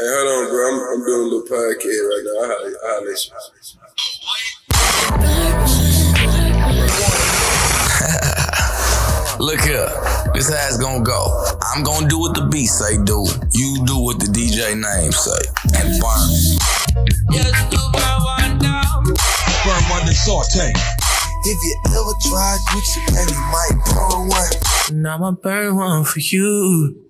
Hey, hold on, bro. I'm, I'm doing a little podcast right now. I'll holler- I'll let you. Look here, this how it's gonna go. I'm gonna do what the beat say do. You do what the DJ name say. And burn. Burn one down. Burn one and saute. If you ever try Gucci, man, you might burn one. And I'ma burn one for you.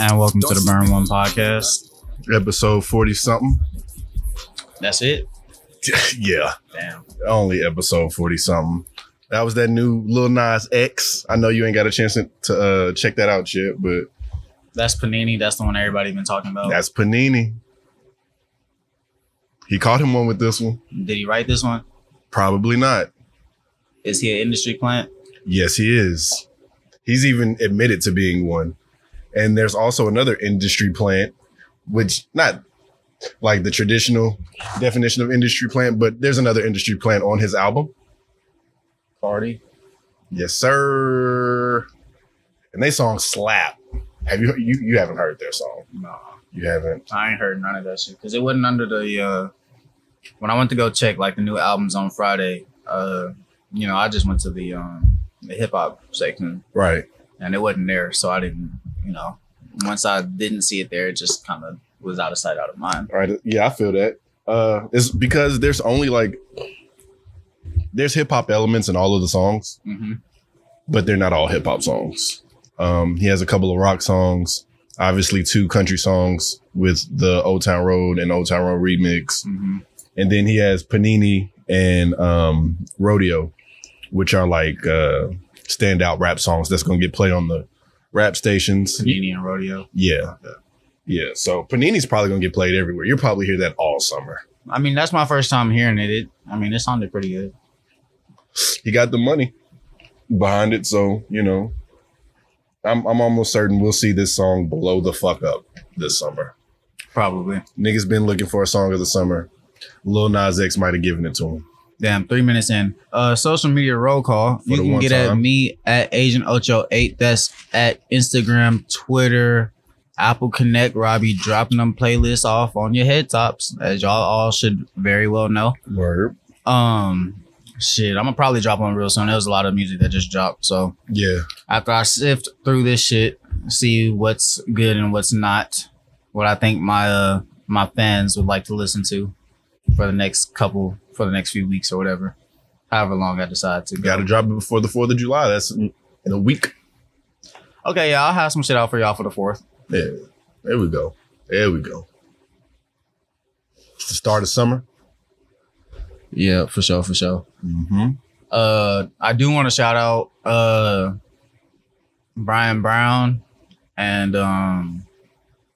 And welcome to the Burn One podcast. episode 40 something. That's it. yeah, Damn. only episode 40 something. That was that new Lil Nas X. I know you ain't got a chance to uh, check that out yet, but That's Panini. That's the one everybody been talking about. that's Panini. He caught him one with this one. Did he write this one? Probably not. Is he an industry plant? Yes, he is. He's even admitted to being one. And there's also another industry plant, which not like the traditional definition of industry plant, but there's another industry plant on his album. Party. Yes, sir. And they song slap. Have you you you haven't heard their song? No. You haven't. I ain't heard none of that shit because it wasn't under the. uh When I went to go check like the new albums on Friday, uh, you know, I just went to the um the hip hop section Right. and it wasn't there, so I didn't. You know, once I didn't see it there, it just kind of was out of sight, out of mind. All right. Yeah, I feel that. Uh it's because there's only like there's hip hop elements in all of the songs, hmm but they're not all hip hop songs. Um he has a couple of rock songs, obviously two country songs with the Old Town Road and Old Town Road remix. hmm and then he has Panini and um, Rodeo, which are like uh, standout rap songs that's gonna get played on the rap stations. Panini and Rodeo. Yeah, yeah. So Panini's probably gonna get played everywhere. You'll probably hear that all summer. I mean, that's my first time hearing it. It, I mean, it sounded pretty good. He got the money behind it, so you know, I'm I'm almost certain we'll see this song blow the fuck up this summer. Probably. Niggas been looking for a song of the summer. Lil Nas X might have given it to him. Damn, three minutes in. Uh, social media roll call. you can get at me at Asian Ocho Eight. That's at Instagram, Twitter, Apple Connect. Robbie dropping them playlists off on your head tops, as y'all all should very well know. Word. Um, shit, I'm gonna probably drop one real soon. There was a lot of music that just dropped, so Yeah. after I sift through this shit, see what's good and what's not, what I think my uh my fans would like to listen to for the next couple for the next few weeks or whatever. However long I decide to go. Got to drop it before the Fourth of July. That's in a week. Okay, yeah, I'll have some shit out for y'all for the fourth. Yeah, there we go. There we go. It's the start of summer. Yeah, for sure, for sure. Mm-hmm. Uh I do want to shout out uh Brian Brown and um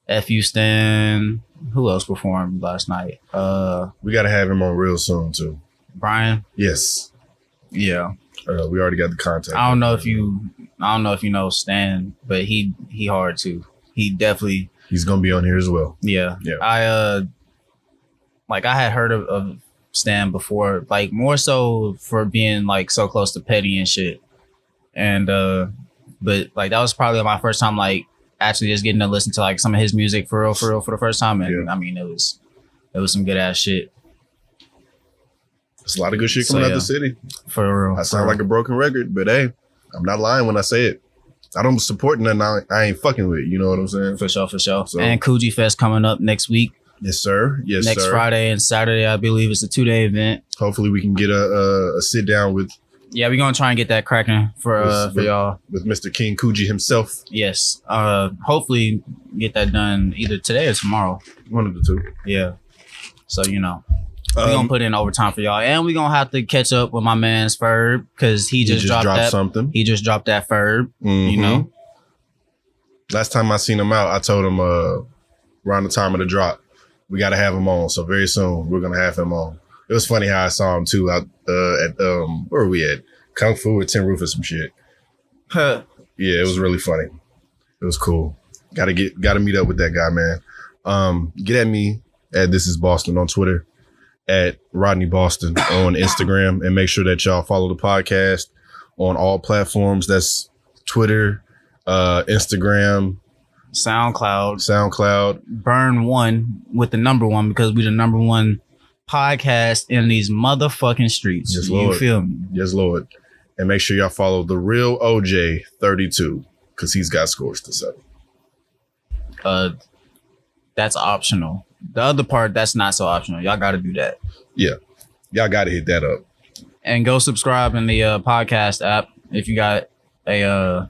F.U. Stan. Who else performed last night? Uh We got to have him on real soon too. Brian. Yes, Yeah. uh, we already got the contact. I don't know if you I don't know if you know Stan, but he he hard too. He definitely He's gonna be on here as well. yeah. Yeah. I uh like I had heard of, of Stan before, like more so for being like so close to Petty and shit. And uh but like that was probably my first time like actually just getting to listen to like some of his music for real for real for the first time. And Yeah. I mean it was it was some good ass shit. It's a lot of good shit So, coming out yeah. the city. For real. I sound like a broken record, but hey, I'm not lying when I say it. I don't support nothing I, I ain't fucking with. You know what I'm saying? For sure, for sure. So- And Coogee Fest coming up next week. Yes, sir. Yes, Next sir. Friday and Saturday, I believe it's a two day event. Hopefully, we can get a, a, a sit down with Yeah, we're gonna try and get that cracking for uh, With- for y'all. with Mr. King Kuji himself. Yes. Uh, hopefully get that done either today or tomorrow. One of the two. Yeah. So you know, we gonna Um, put in overtime for y'all, and we gonna have to catch up with my man's Ferb because he he just, dropped, that. something. He just dropped that Ferb. You Mhm. know. last time I seen him out, I told him uh around the time of the drop, we got to have him on. So very soon we're gonna have him on. It was funny how I saw him too out uh, at um where are we at Kung Fu with Tim Roof or some shit. Huh. Yeah, it was really funny. It was cool. Got to get got to meet up with that guy, man. Um, get at me at this is Boston on Twitter, at Rodney Boston on Instagram, and make sure that y'all follow the podcast on all platforms. That's Twitter, uh, Instagram, SoundCloud, SoundCloud. burn one with the number one because we the number one podcast in these motherfucking streets. Yes, you Lord. feel me? Yes, Lord. And make sure y'all follow the real OJ 32 because he's got scores to settle. Uh, that's optional. The other part that's not so optional. Y'all got to do that. Yeah, y'all got to hit that up. and go subscribe in the uh, podcast app if you got a uh,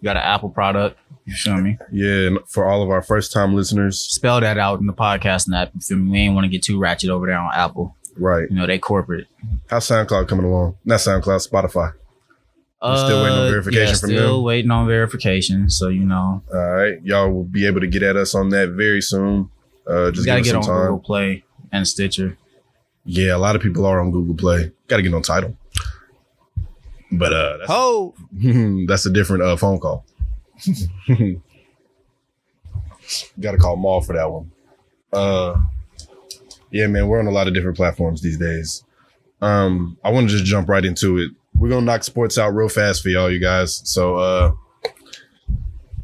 you got an Apple product. You feel me? Yeah, and for all of our first time listeners, Spell that out in the podcast app. You feel me? We ain't want to get too ratchet over there on Apple. right? You know they corporate. How's SoundCloud coming along? Not SoundCloud, Spotify. You still waiting on Uh, verification yeah, from still waiting on verification. So you know, All right, y'all will be able to get at us on that very soon. Uh, just gotta get some on time. Google Play and Stitcher. Yeah, a lot of people are on Google Play. Got to get on Tidal. But uh, that's, Oh, that's a different uh, phone call. Got to call Maul for that one. Uh, yeah, man, we're on a lot of different platforms these days. Um, I want to just jump right into it. We're gonna knock sports out real fast for y'all, you guys. So, uh,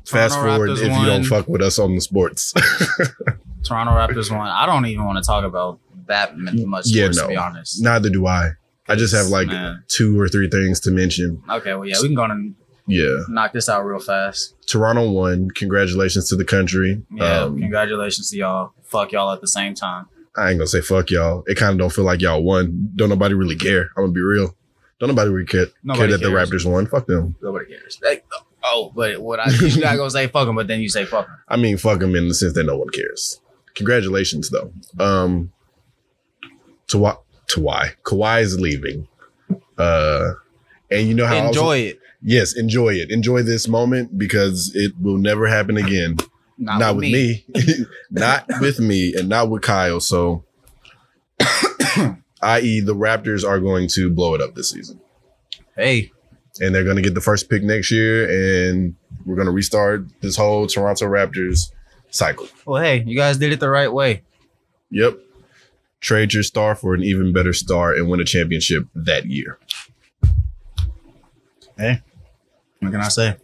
fast Toronto forward Raptors if you don't fuck with us on the sports. Toronto Raptors one. I don't even want to talk about that much. Yeah, sports, no. to be honest. Neither do I. I just have like Man. two or three things to mention. Okay, well, yeah, we can go and Yeah, knock this out real fast. Toronto won. Congratulations to the country. Yeah, Um, congratulations to y'all. Fuck y'all at the same time. I ain't gonna say fuck y'all. It kind of don't feel like y'all won. Don't nobody really care. I'm gonna be real. Don't nobody really care, care that cares. the Raptors won. Fuck them. Nobody cares. Like, oh, but what I you not gonna say fuck them, but then you say fuck them. I mean, fuck them in the sense that no one cares. Congratulations though. Um, to what? To why? Kawhi is leaving. Uh, and you know how Enjoy it. Yes, enjoy it. Enjoy this moment because it will never happen again. Not, with me. not with me, and not with Kyle. So, i.e., the Raptors are going to blow it up this season. Hey, and they're going to get the first pick next year, and we're going to restart this whole Toronto Raptors cycle. well, hey, you guys did it the right way. Yep. Trade your star for an even better star and win a championship that year. What can I say?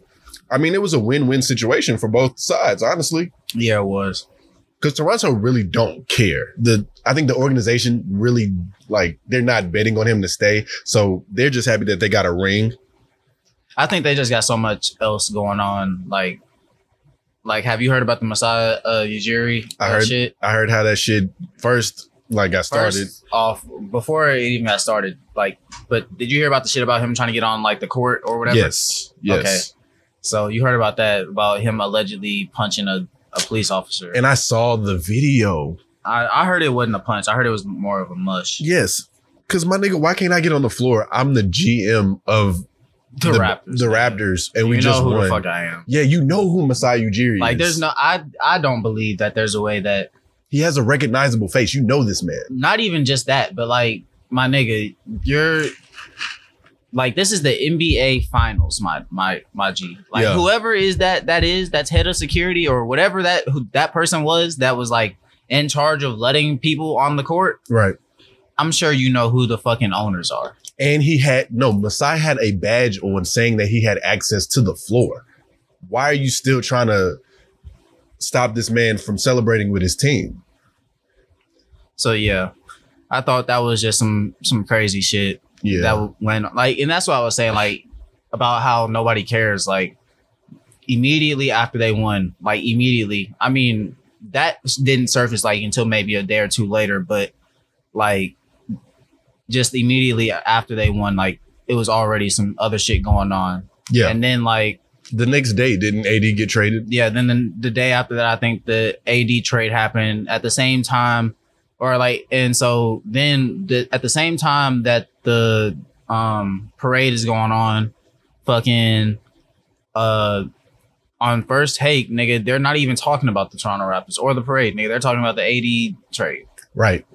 I mean, it was a win-win situation for both sides, honestly, Yeah, it was. because Toronto really don't care. The I think the organization really like they're not betting on him to stay, so they're just happy that they got a ring. I think they just got so much else going on. Like, like, have you heard about the Masai uh, Ujiri? I uh, heard- shit. I heard how that shit first like got started. First off before it even got started. Like, but did you hear about the shit about him trying to get on like the court or whatever? Yes, yes. Okay. So you heard about that about him allegedly punching a, a police officer. And I saw the video. I, I heard it wasn't a punch. I heard it was more of a mush. Yes. Cause my nigga, why can't I get on the floor? I'm the GM of The, Raptors. The. Raptors. And we you just who won. the fuck I am. yeah, you know who Masai Ujiri is. Like, is. there's no. I I don't believe that there's a way that he has a recognizable face. You know this man. not even just that, but like my nigga, you're like this is the NBA finals, my my my G. Like Yeah. whoever is that that is that's head of security or whatever that who that person was that was like in charge of letting people on the court. Right. I'm sure you know who the fucking owners are. And he had no, Masai had a badge on saying that he had access to the floor. Why are you still trying to stop this man from celebrating with his team? So yeah, I thought that was just some some crazy shit. Yeah. that went like and that's what i was saying like about how nobody cares like immediately after they won like immediately i mean that didn't surface like until maybe a day or two later, but like just immediately after they won, like it was already some other shit going on. Yeah. And then like the next day, didn't AD get traded? yeah, then the, the day after that, I think the AD trade happened at the same time, or like, and so then the, at the same time that the um parade is going on, fucking uh on first take, nigga, they're not even talking about the Toronto Raptors or the parade, nigga. They're talking about the AD trade. Right.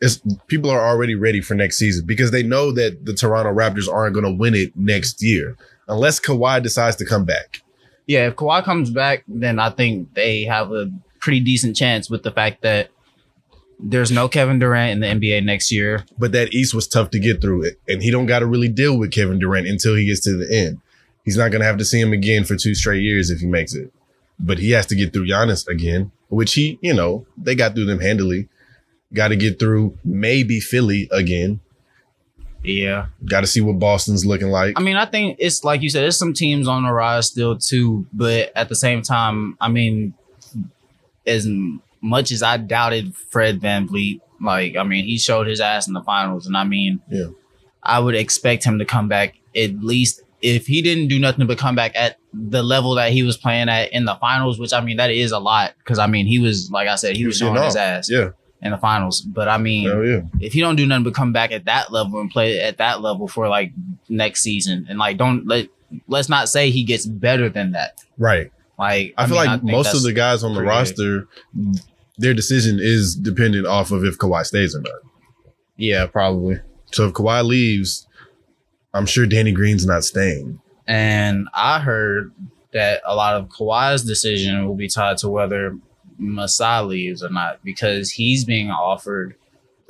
It's people are already ready for next season because they know that the Toronto Raptors aren't going to win it next year unless Kawhi decides to come back. Yeah, if Kawhi comes back, then I think they have a pretty decent chance with the fact that there's no Kevin Durant in the NBA next year. But that East was tough to get through it, and he don't got to really deal with Kevin Durant until he gets to the end. He's not going to have to see him again for two straight years if he makes it. But he has to get through Giannis again, which he, you know, they got through them handily. Got to get through maybe Philly again. Yeah. Got to see what Boston's looking like. I mean, I think it's like you said, there's some teams on the rise still too, but at the same time, I mean, as much as I doubted Fred VanVleet, like, I mean, he showed his ass in the finals, and I mean, Yeah. I would expect him to come back at least if he didn't do nothing but come back at the level that he was playing at in the finals, which I mean, that is a lot because I mean, he was like I said, he, was showing his ass Yeah. in the finals, but I mean, yeah. if he don't do nothing but come back at that level and play at that level for like next season and like don't let let's not say he gets better than that Right. like I, feel mean, like think most of the guys on the roster, their decision is dependent off of if Kawhi stays or not. yeah probably So if Kawhi leaves, I'm sure Danny Green's not staying. and i heard that a lot of Kawhi's decision will be tied to whether Masai leaves or not because he's being offered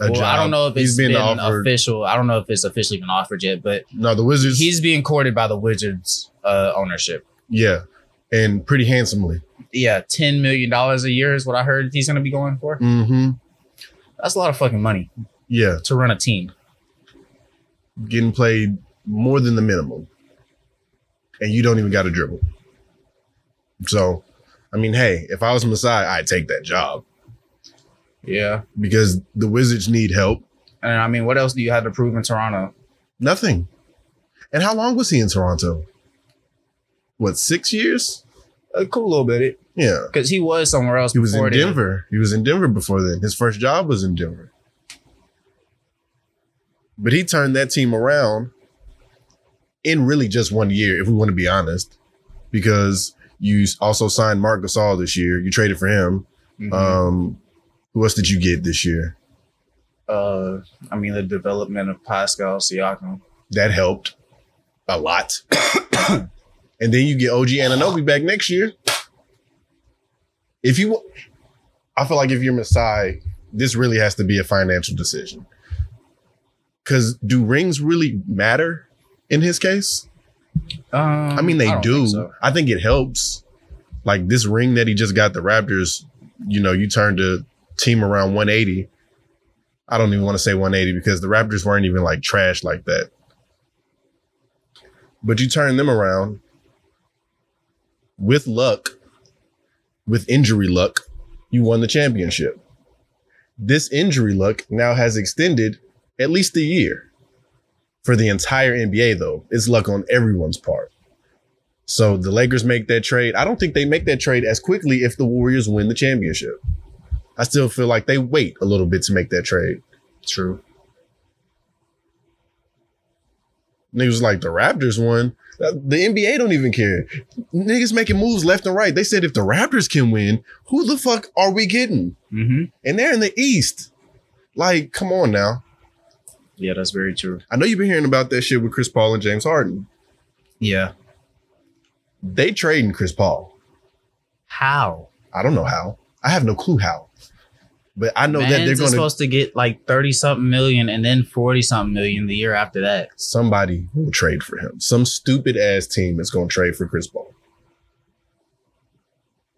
A well, I don't know if it's been offered- official. I don't know if it's officially been offered yet, but No, the Wizards. he's being courted by the Wizards uh, ownership. yeah, and pretty handsomely. Yeah, ten million dollars a year is what I heard he's going to be going for. Mm-hmm. That's a lot of fucking money Yeah, to run a team. getting played more than the minimum, and you don't even got to dribble. So, I mean, hey, if I was Masai, I'd take that job Yeah, because the Wizards need help. and I mean, what else do you have to prove in Toronto? Nothing. And how long was he in Toronto? What six years? A cool little bit, Yeah. because he was somewhere else. He was in then. Denver. He was in Denver before then. His first job was in Denver. But he turned that team around in really just one year, if we want to be honest, because you also signed Marc Gasol this year. You traded for him. Mhm. Um, who else did you get this year? uh, I mean, the development of Pascal Siakam. That helped a lot. and then you get OG Anunoby back next year. If you, I feel like if you're Masai, this really has to be a financial decision. Because do rings really matter in his case? Um, I mean, they don't do. think so. I think it helps. Like this ring that he just got the Raptors, you know, you turned the team around 180. I don't even want to say 180 because the Raptors weren't even like trash like that. But you turned them around with luck, with injury luck, you won the championship. This injury luck now has extended at least a year. For the entire NBA, though, it's luck on everyone's part. So the Lakers make that trade. I don't think they make that trade as quickly if the Warriors win the championship. I still feel like they wait a little bit to make that trade. True. Niggas like the Raptors won. The NBA don't even care. Niggas making moves left and right. They said if the Raptors can win, who the fuck are we getting? Mm-hmm. And they're in the East. Like, come on now. Yeah, that's very true. I know you've been hearing about that shit with Chris Paul and James Harden. Yeah. They trading Chris Paul. How? I don't know how. I have no clue how. But I know that they're going to supposed to get like thirty something million and then forty something million the year after that. somebody will trade for him. Some stupid ass team is going to trade for Chris Paul.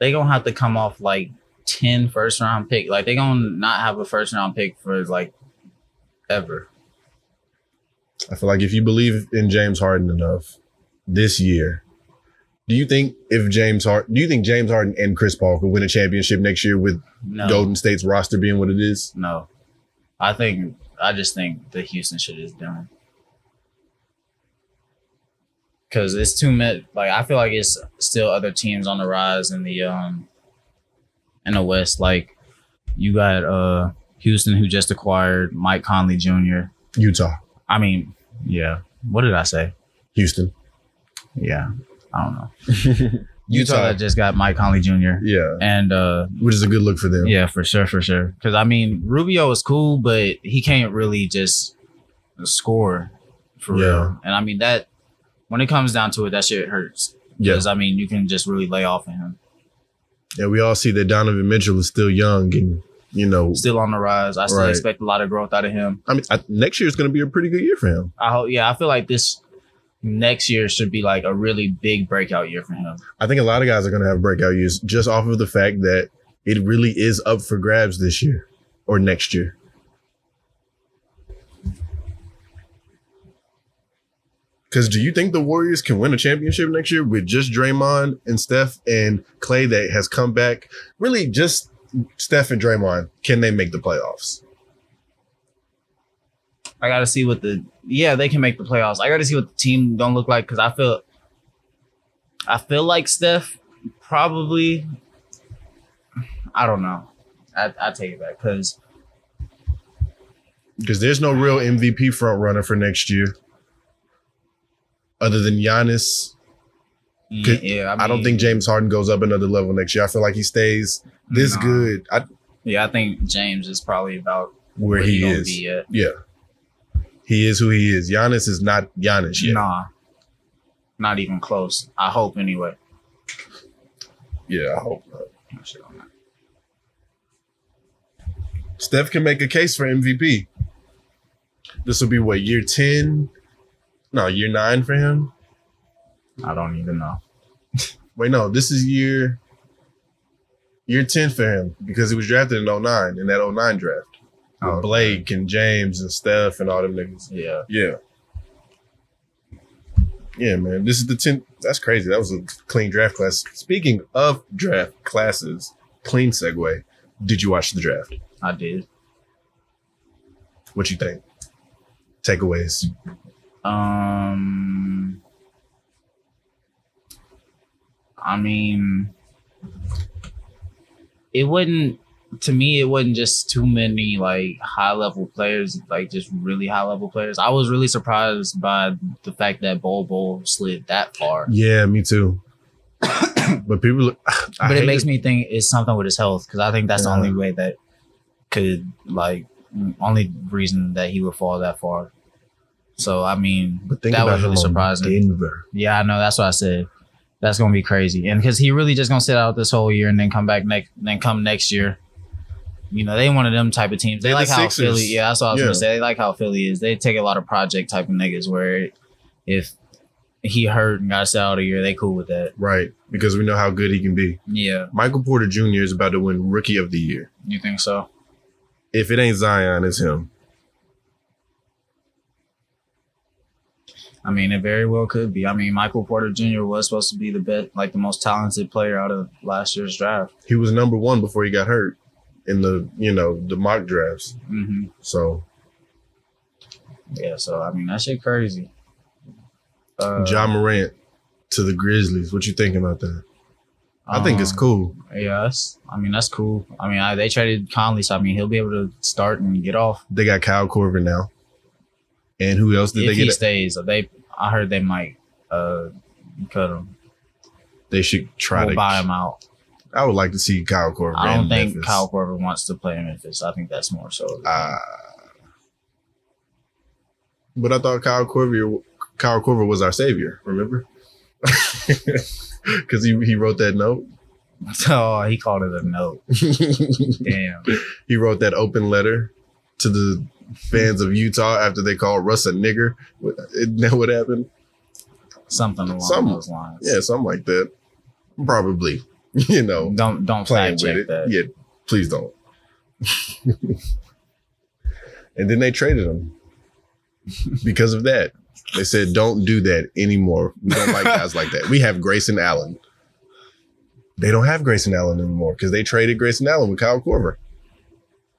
They gonna have to come off like 10 first round pick. Like they gonna not have a first round pick for like ever. I feel like if you believe in James Harden enough this year, Do you think if James Harden, do you think James Harden and Chris Paul could win a championship next year with No, Golden State's roster being what it is? no. I think I just think the Houston shit is done. Cause it's too many. Like I feel like it's still other teams on the rise in the um in the West. Like you got uh Houston who just acquired Mike Conley Jr. Utah, I mean, yeah. What did I say? Houston, Yeah, I don't know. Utah Utah. just got Mike Conley Jr. yeah, and uh which is a good look for them. Yeah, for sure, for sure. Because I mean, Rubio is cool, but he can't really just score for Yeah. real. And I mean that when it comes down to it, that shit hurts. yeah, Because I mean, you can just really lay off of him. yeah. We all see that Donovan Mitchell is still young, and you know, Still on the rise. I still Right. expect a lot of growth out of him. I mean, I, next year is going to be a pretty good year for him. I hope. Yeah, I feel like this next year should be like a really big breakout year for him. I think a lot of guys are going to have breakout years just off of the fact that it really is up for grabs this year or next year. Because do you think the Warriors can win a championship next year with just Draymond and Steph and Clay that has come back? Really, just Steph and Draymond. Can they make the playoffs? I got to see what the yeah they can make the playoffs. I got to see what the team don't look like because I feel I feel like Steph probably I don't know. I I take it back because Because there's no real MVP front runner for next year, other than Giannis. Could- yeah I, don't think James Harden goes up another level next year. I feel like he stays this nah. good. I, Yeah, I think James is probably about where he gonna is. Yeah. He is who he is. Giannis is not Giannis yet. Nah, not even close. I hope anyway. Yeah, I hope not. Steph can make a case for MVP. This will be what, year 10? No, year nine for him? I don't even know. Wait, no, this is year year 10 for him because he was drafted in 09 in that 09 draft. With Oh, Blake and James and Steph and all them niggas. Yeah. Yeah. Yeah, man. This is the 10th. That's crazy. That was a clean draft class. Speaking of draft classes, clean segue. Did you watch the draft? I did. What you think? Takeaways. Um, I mean, it wouldn't. To me, it wasn't just too many like high level players, like just really high level players. I was really surprised by the fact that Bol Bol slid that far. Yeah, me too. but people, I but it makes me think it's something with his health because I think that's Yeah. the only way that could like only reason that he would fall that far. So I mean, But that was really surprising. Denver. Yeah, I know. That's what I said. That's gonna be crazy, and because he really just gonna sit out this whole year and then come back next, then come next year. You know, they one of them type of teams. They They're like the how Sixers. Philly. Yeah, that's what I was Yeah. gonna say. They like how Philly is. They take a lot of project type of niggas where if he hurt and got out of year, they cool with that. Right. Because we know how good he can be. Yeah, Michael Porter Jr. is about to win Rookie of the Year. you think so? If it ain't Zion, it's him. I mean, it very well could be. I mean, Michael Porter Jr. was supposed to be the best, like the most talented player out of last year's draft. He was number one before he got hurt in the, you know, the mock drafts. hmm So Yeah, so I mean, that shit crazy. Uh, Ja Morant to the Grizzlies. What you thinking about that? I think it's um, cool. Yeah, that's, I mean, that's cool. I mean, I, they traded Conley, so I mean, he'll be able to start and get off They got Kyle Korver now. And who else did if they get? he stays. They, I heard they might uh cut him, They should try or to buy him out. I would like to see Kyle Korver. I don't in think Memphis. Kyle Korver wants to play in Memphis. I think that's more so. Uh, but I thought Kyle Korver, Kyle Korver was our savior. Remember? Because he he wrote that note. oh, he called it a note. Damn. he wrote that open letter to the fans of Utah after they called Russ a nigger. Isn't that what happened? Something along Some- those lines. Yeah, something like that. Probably. You know, Don't don't playing with it. that. Yeah, please don't. and then they traded him because of that. They said don't do that anymore. We don't like guys like that. We have Grayson Allen. They don't have Grayson Allen anymore because they traded Grayson Allen with Kyle Korver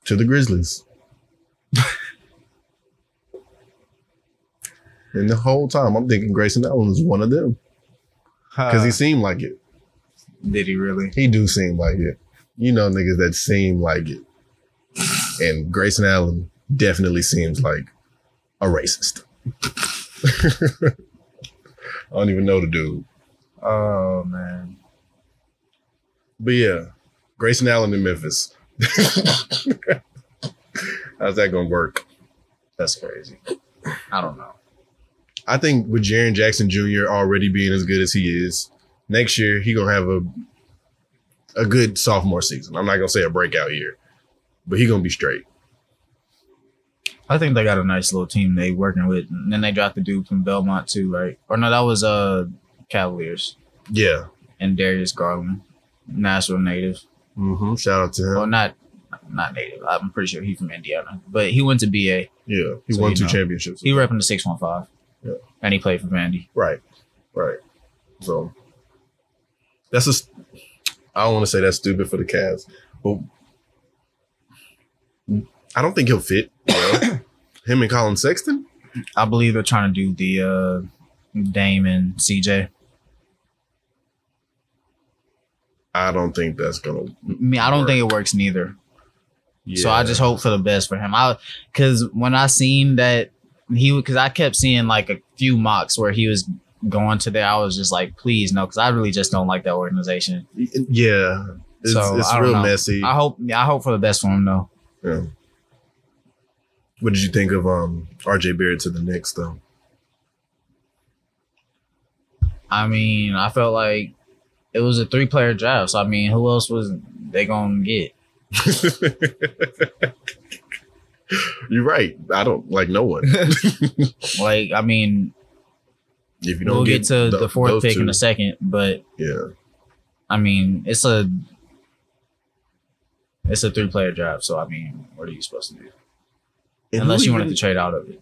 to the Grizzlies. and the whole time I'm thinking Grayson Allen is one of them because he seemed like it. Did he really? He do seem like it. You know niggas that seem like it. And Grayson Allen definitely seems like a racist. I don't even know the dude. Oh man. But yeah, Grayson Allen in Memphis. How's that gonna work? That's crazy. I don't know. I think with Jaren Jackson Jr. already being as good as he is, next year he gonna have a a good sophomore season. I'm not gonna say a breakout year, but he gonna be straight. I think they got a nice little team they working with. And then they dropped the dude from Belmont too, right? Or no, that was uh Cavaliers Yeah. and Darius Garland, Nashville native. Mm-hmm. Shout out to him. Well, not not native. I'm pretty sure he's from Indiana, but he went to BA. yeah, he So won two know. championships. He repping the six one five. Yeah. And he played for Vandy. Right. Right. So that's a. st- I don't want to say that's stupid for the Cavs, but I don't think he'll fit. Well. Him and Collin Sexton. I believe they're trying to do the uh Dame and CJ. I don't think that's gonna. I mean, I don't think it works neither. So I just hope for the best for him. I because when I seen that he because I kept seeing like a few mocks where he was going to there, I was just like, please no, because I really just don't like that organization. Yeah. It's, So, it's real know. messy. I hope I hope for the best for him though. Yeah. What did you think of um RJ Barrett to the Knicks though? I mean, I felt like it was a three player draft. So I mean, who else was they gonna get? You're right. I don't like no one. Like, I mean, if you don't we'll get, to th- the fourth pick two, in a second, but Yeah. I mean, it's a it's a three player draft. So I mean, what are you supposed to do? And Unless you wanted to trade out of it.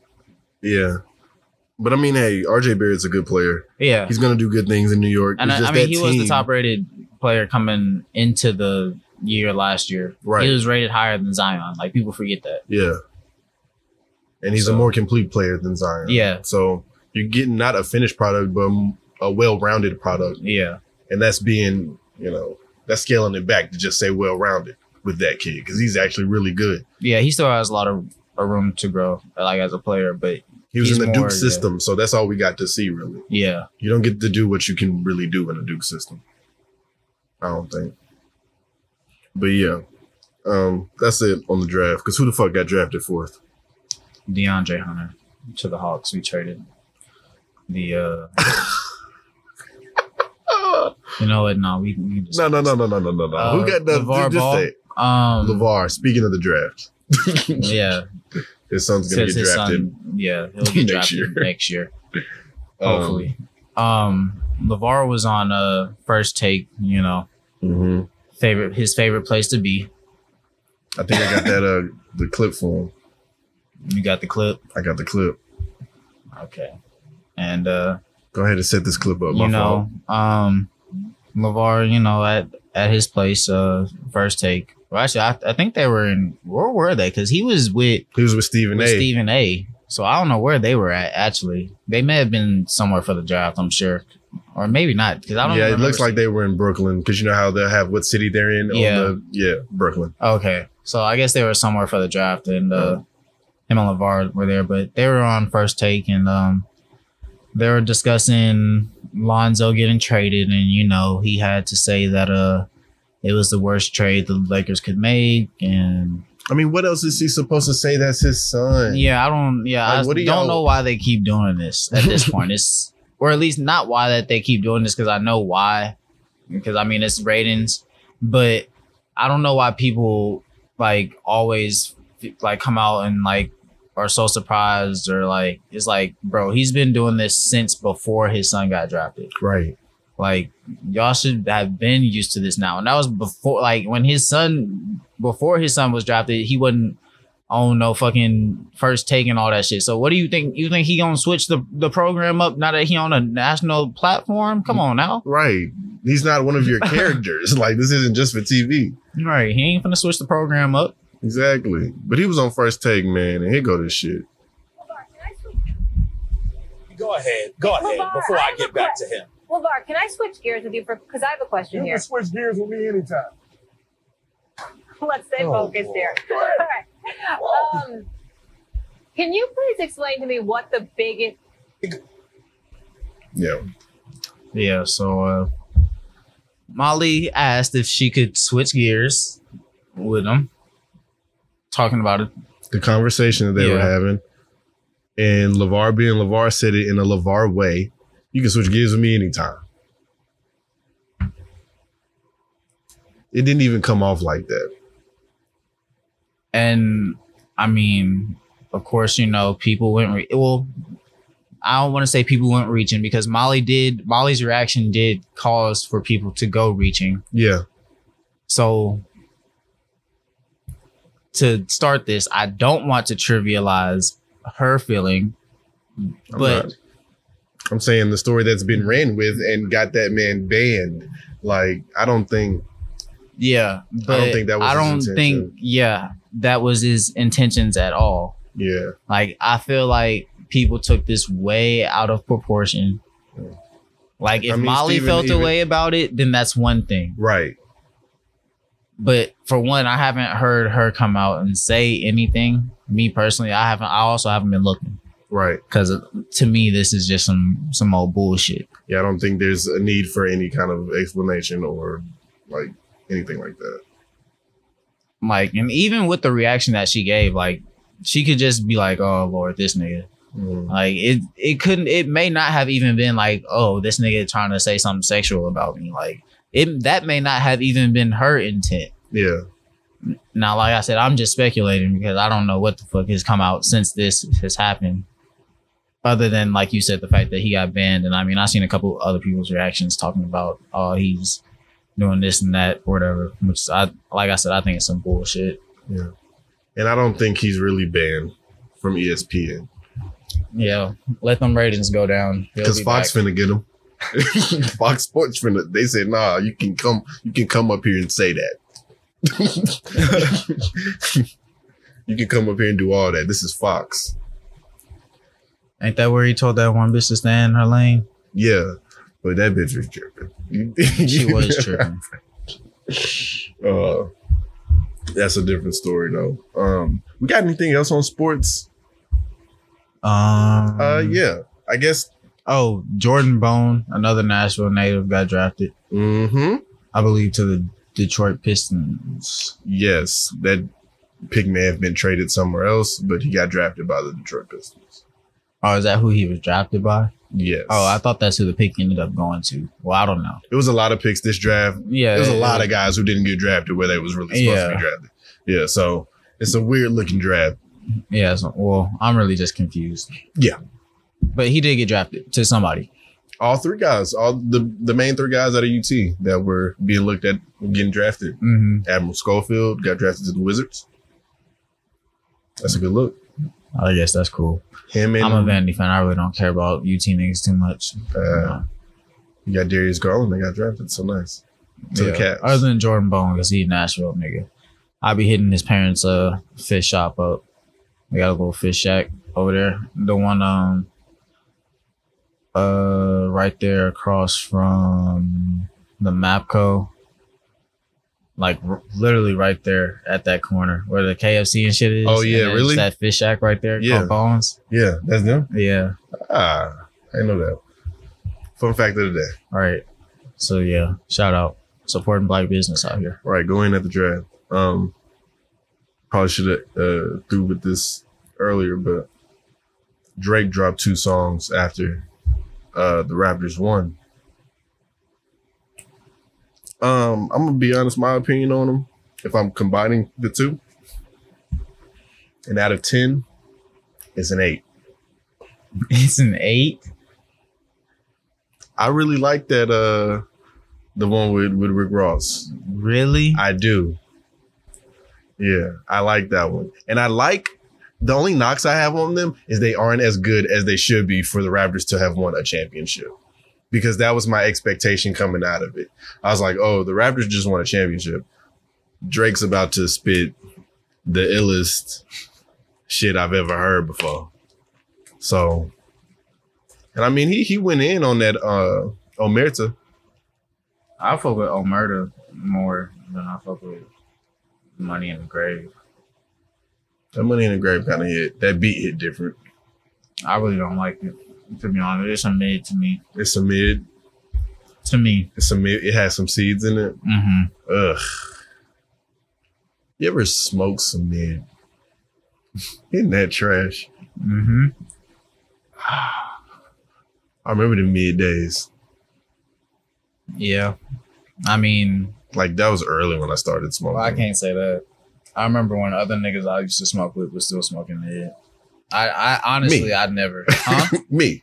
Yeah. But I mean, hey, RJ Barrett's a good player. Yeah. He's gonna do good things in New York. And I, I mean, he was the top rated player coming into the year last year. Right. He was rated higher than Zion. Like people forget that. Yeah. And he's a more complete player than Zion. Yeah. So you're getting not a finished product, but a well-rounded product, Yeah. and that's being, you know, that's scaling it back to just say well-rounded with that kid because he's actually really good. Yeah. He still has a lot of a room to grow, like as a player. But He was in the more, Duke yeah. system, so that's all we got to see. Really, yeah, you don't get to do what you can really do in a Duke system. I don't think. But yeah, um, that's it on the draft. Because who the fuck got drafted fourth? DeAndre Hunter to the Hawks. We traded the. uh You know what? No, we, we can just No, no, no, no, no, no, no, no. Uh, who got the LaVar just Ball? say it. Um, LaVar? Speaking of the draft, yeah, his son's gonna says get his drafted. son. Yeah, he'll get Next drafted year. next year. Um, hopefully. Um, LaVar was on uh first take. You know, mhm. favorite his favorite place to be. I think I got that uh the clip for him. You got the clip. I got the clip. Okay, and uh, Go ahead and set this clip up. You know, um, LaVar, you know, at at his place, uh, first take. Well, actually, I, I think they were in. Where were they? Because he was with. He was with Stephen with A. Stephen A. So I don't know where they were at. Actually, they may have been somewhere for the draft. I'm sure, or maybe not. Because I don't. yeah, it looks like they were in Brooklyn because you know how they'll have what city they're in. Yeah. The, yeah, Brooklyn. Okay, so I guess they were somewhere for the draft, and uh, him and LaVar were there, but they were on first take, and um, they were discussing Lonzo getting traded, and you know he had to say that uh, it was the worst trade the Lakers could make, and I mean, what else is he supposed to say? That's his son. yeah, I don't, yeah, Like, I do don't know why they keep doing this at this point. It's or at least not why that they keep doing this because I know why, because I mean it's ratings, but I don't know why people like always like come out and like are so surprised or like it's like bro he's been doing this since before his son got drafted Right. like y'all should have been used to this now and that was before like when his son before his son was drafted he wasn't on no fucking first take and all that shit. So what do you think? You think he gonna switch the, the program up now that he on a national platform? Come on now. Right. He's not one of your characters. like this isn't just for TV. Right. He ain't gonna switch the program up. Exactly. But he was on first take, man, and here go this shit. Go ahead. Go ahead LaVar, before I I get back que- to him. LaVar, can I switch gears with you for because I have a question here. switch gears with me anytime. Let's stay Oh, focused boy. here. All right. Um, can you please explain to me what the biggest Yeah. Yeah. So uh, Molly asked if she could switch gears with him, talking about it. The conversation that they were having. And LaVar being LaVar said it in a LaVar way. You can switch gears with me anytime. It didn't even come off like that. And I mean, of course, you know, people went re- well. I don't want to say people went reaching because Molly did. Molly's reaction did cause for people to go reaching. Yeah. So to start this, I don't want to trivialize her feeling, I'm but. I'm saying the story that's been ran with and got that man banned. Like, I don't think yeah, but think that was I don't think yeah that was his intentions at all. yeah. Like I feel like people took this way out of proportion. Like if I mean, Molly Steven felt a way about it, then that's one thing. Right. But for one, I haven't heard her come out and say anything. Me personally, I haven't. I also haven't been looking Right. because to me, this is just some some old bullshit. Yeah, I don't think there's a need for any kind of explanation or like anything like that. Like, and even with the reaction that she gave, like she could just be like, "Oh Lord, this nigga." Mm. Like it, it couldn't. It may not have even been like, "Oh, this nigga trying to say something sexual about me." Like it, that may not have even been her intent. Yeah. Now, like I said, I'm just speculating because I don't know what the fuck has come out since this has happened. Other than, like you said, the fact that he got banned, and I mean, I've seen a couple other people's reactions talking about, oh, he's doing this and that, or whatever. Which I, like I said, I think it's some bullshit. Yeah. And I don't think he's really banned from ESPN Yeah, let them ratings go down because be Fox back. finna get him. Fox Sports finna. They said, "Nah, you can come. You can come up here and say that. you can come up here and do all that. This is Fox. Ain't that where he told that one bitch to stay in her lane? Yeah, but that bitch was tripping. She was tripping. Uh, that's a different story though. Um, we got anything else on sports? Um. Uh, yeah, I guess. Oh, Jordan Bone, another Nashville native, got drafted. Mm-hmm. I believe to the Detroit Pistons. Yes, that pick may have been traded somewhere else, but he got drafted by the Detroit Pistons. Oh, is that who he was drafted by? Yes. Oh, I thought that's who the pick ended up going to. Well, I don't know. it was a lot of picks this draft. Yeah, There's a lot of guys who didn't get drafted where they was really supposed to be drafted. Yeah, so it's a weird looking draft. Yeah, so, well, I'm really just confused. Yeah. But he did get drafted to somebody. All three guys, all the the main three guys out of UT that were being looked at getting drafted. Mm-hmm. Admiral Schofield got drafted to the Wizards. That's a good look. I guess that's cool. Him and I'm a Vandy fan. I really don't care about UT niggas too much. uh, you got Darius Garland. They got drafted. So nice. To the Yeah. Other than Jordan Bone, because he Nashville nigga. I be hitting his parents' uh fish shop up. We got a little fish shack over there. The one um uh right there across from the Mapco. Like r- literally right there at that corner where the KFC and shit is. Oh, yeah, really? That fish shack right there Yeah. Bones. yeah, that's them. Yeah. Ah, I know that. Fun fact of the day. All right. So yeah, shout out supporting black business out here. All right, go in at the draft. Um, probably should have uh, threw with this earlier, but Drake dropped two songs after uh, the Raptors won. Um, I'm gonna be honest. My opinion on them, if I'm combining the two, and out of ten, it's an eight. It's an eight. I really like that. Uh, the one with with Rick Ross. Really? I do. Yeah, I like that one. And I like the only knocks I have on them is they aren't as good as they should be for the Raptors to have won a championship. Because that was my expectation coming out of it. I was like, oh, the Raptors just won a championship. Drake's about to spit the illest shit I've ever heard before. So, and I mean, he he went in on that uh Omerta. I fuck with Omerta more than I fuck with Money in the Grave. That money in the grave kind of hit. That beat hit different. I really don't like it. To be honest, it's a mid to me. It's a mid. To me. It's a mid. It has some seeds in it. Mm-hmm. Ugh. You ever smoke some mid? Isn't that trash? Mm-hmm. I remember the mid days. Yeah. I mean, Like that was early when I started smoking. well, I can't say that. I remember when other niggas I used to smoke with was still smoking mid. I, I honestly, Me. I'd never. Huh? Me.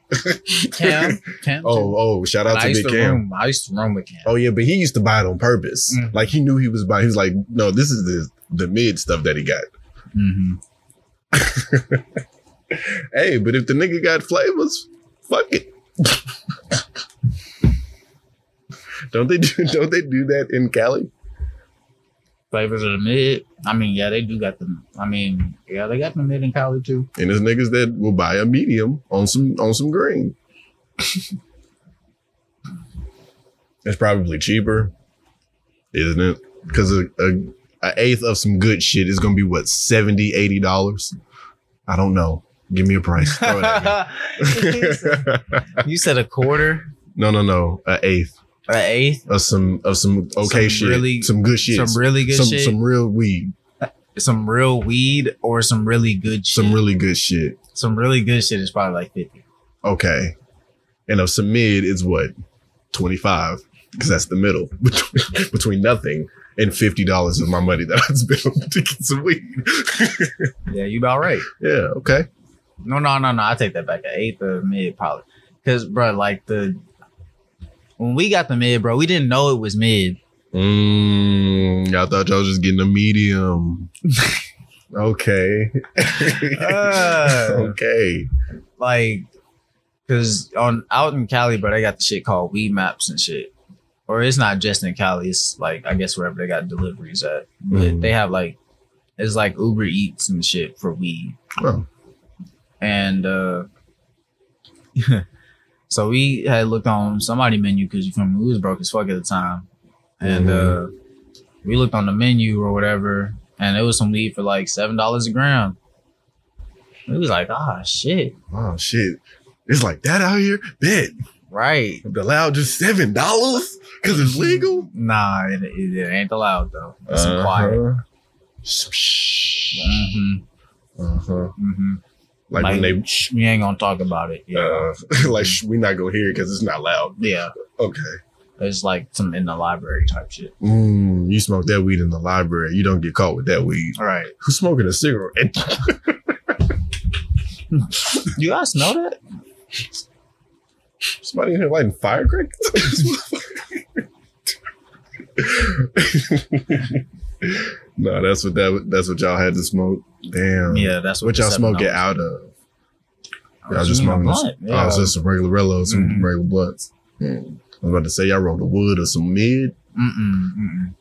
Cam? Cam? oh, oh! Shout out I to used Big to Cam. room. I used to room with Cam. Oh yeah, but he used to buy it on purpose. Mhm. Like he knew he was buying. He was like, "No, this is the the mid stuff that he got." Mm-hmm. Hey, but if the nigga got flavors, fuck it. don't they do? Don't they do that in Cali? Flavors of the mid. I mean, yeah, they do got them. I mean, yeah, they got the mid in Cali too. And there's niggas that will buy a medium on some on some green. it's probably cheaper, isn't it? Because a, a, a eighth of some good shit is gonna be what 70 dollars. I don't know. Give me a price. Throw it at me. you said a quarter, no, no, no. An eighth an eighth, of some of some okay Some shit, really- some good shit, some really good some, shit, some real weed, some real weed, or some really good shit. some really good shit. some really good shit is probably like fifty. Okay, and of some mid is what twenty five because that's the middle between, between nothing and fifty dollars of my money that I spent to get some weed. Yeah, you about right. yeah, okay. No, no, no, no. I take that back. An eighth of mid probably, because bro, like the when we got the mid, bro, we didn't know it was mid. Mm, I thought y'all was just getting a medium. okay. Uh. okay. like because on out in Cali, bro, they got the shit called Weedmaps and shit. Or it's not just in Cali. It's like I guess wherever they got deliveries at. But Mhm. they have like it's like Uber Eats and shit for weed. Oh. And uh so we had looked on somebody menu because you from we was broke as fuck at the time. And uh we looked on the menu or whatever, and it was some weed for like seven dollars a gram. We was like, ah shit. Oh shit. It's like that out here. Bet. Right. The Allowed just seven dollars because it's legal. Nah, it, it, it ain't allowed though. It's Uh-huh. quiet. Shh. Mm-hmm, Uh-huh. mm-hmm. Like, Like, when they shh, we ain't gonna talk about it. Yeah. uh like sh- we not gonna hear it because it's not loud. yeah. Okay. It's like some in the library type shit. Mm, you smoke that weed in the library. You don't get caught with that weed. All right. Who's smoking a cigarette? You guys smell that? Somebody in here lighting firecrackers? no, that's what that that's what y'all had to smoke. Damn. Yeah, that's what, What y'all smoke it out of? I was just smoking blunt. Oh, Yeah. it's just some regular rellos, some Mhm. regular blunts. Hmm. I was about to say y'all rolled a wood or some mid. Mm-mm, mm-mm.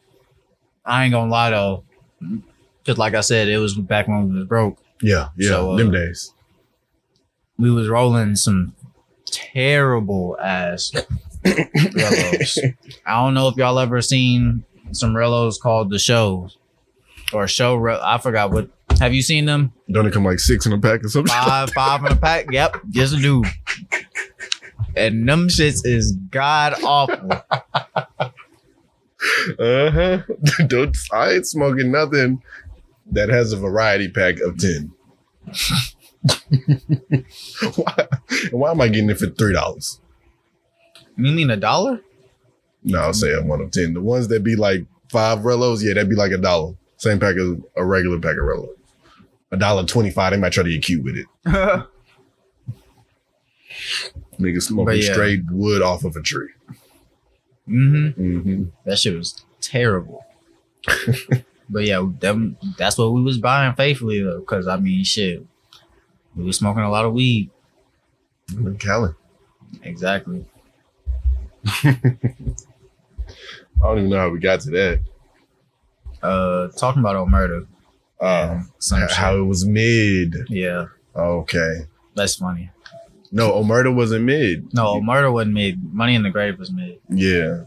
I ain't gonna lie though. Just like I said, it was back when we was broke. Yeah, yeah, So, uh, them days. We was rolling some terrible ass Rellos. I don't know if y'all ever seen some Rellos called the shows or show. Re- I forgot what. Have you seen them? Don't it come like six in a pack or something? Five, five in a pack. Yep, just a dude. And them shits is god awful. Uh huh. Don't I ain't smoking nothing that has a variety pack of ten. why, why am I getting it for three dollars? You mean a dollar? No, I'll say I'm one of ten. The ones that be like five Rellos, yeah, that'd be like a dollar. Same pack as a regular pack of Rello. A dollar twenty five. They might try to get cute with it. Niggas smoking yeah. straight wood off of a tree. hmm Mm-hmm. That shit was terrible. But yeah, them that's what we was buying faithfully though, because I mean, shit, we was smoking a lot of weed. In Cali. Exactly. I don't even know how we got to that. Uh, talking about Omerta. Uh, some how it was mid. Yeah, Okay. that's funny. No, Omerta wasn't mid. No, Omerta wasn't mid. Money in the Grave was mid. Yeah.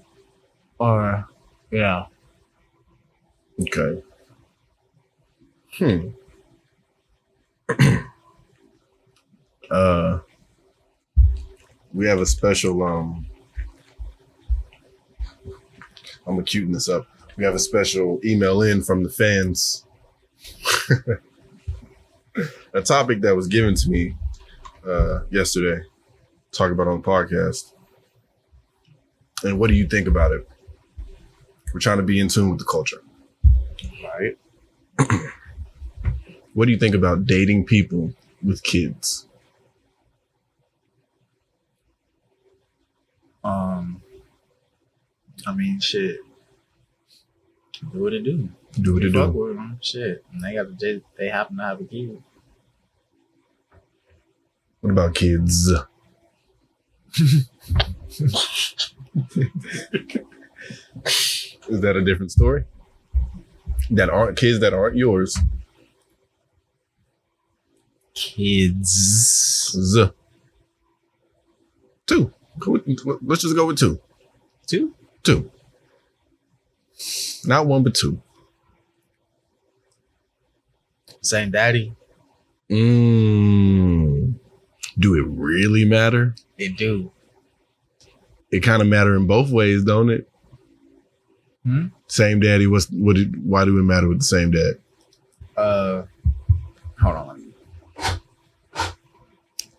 Or yeah, Okay. Hmm. uh we have a special um I'm acuting this up. We have a special email in from the fans. a topic that was given to me uh yesterday. Talk about on the podcast. And what do you think about it? We're trying to be in tune with the culture. Right. what do you think about dating people with kids? um, I mean, shit. Do what it do. Do what it do. with them, shit. And they got they, they happen to have a kid. What about kids? Is that a different story? That aren't kids that aren't yours. Kids. Z. Two. Let's just go with two. Two. Two. Not one, but two. Same daddy. Mm. Do it really matter? It do. It kind of matter in both ways, don't it? Hmm? Same daddy. What's what? It, why do it matter with the same dad? Uh, hold on. Let me.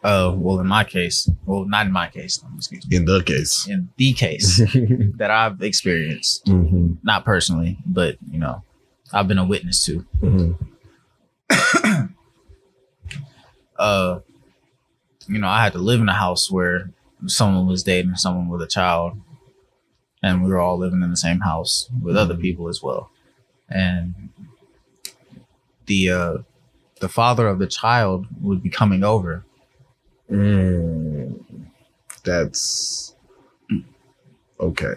Uh, well, in my case, well, not in my case. Excuse me. In the case. In the case that I've experienced, Mhm, not personally, but you know, I've been a witness to. mhm. Uh, you know, I had to live in a house where someone was dating someone with a child, and we were all living in the same house with other people as well, and the uh, the father of the child would be coming over Mm. That's okay.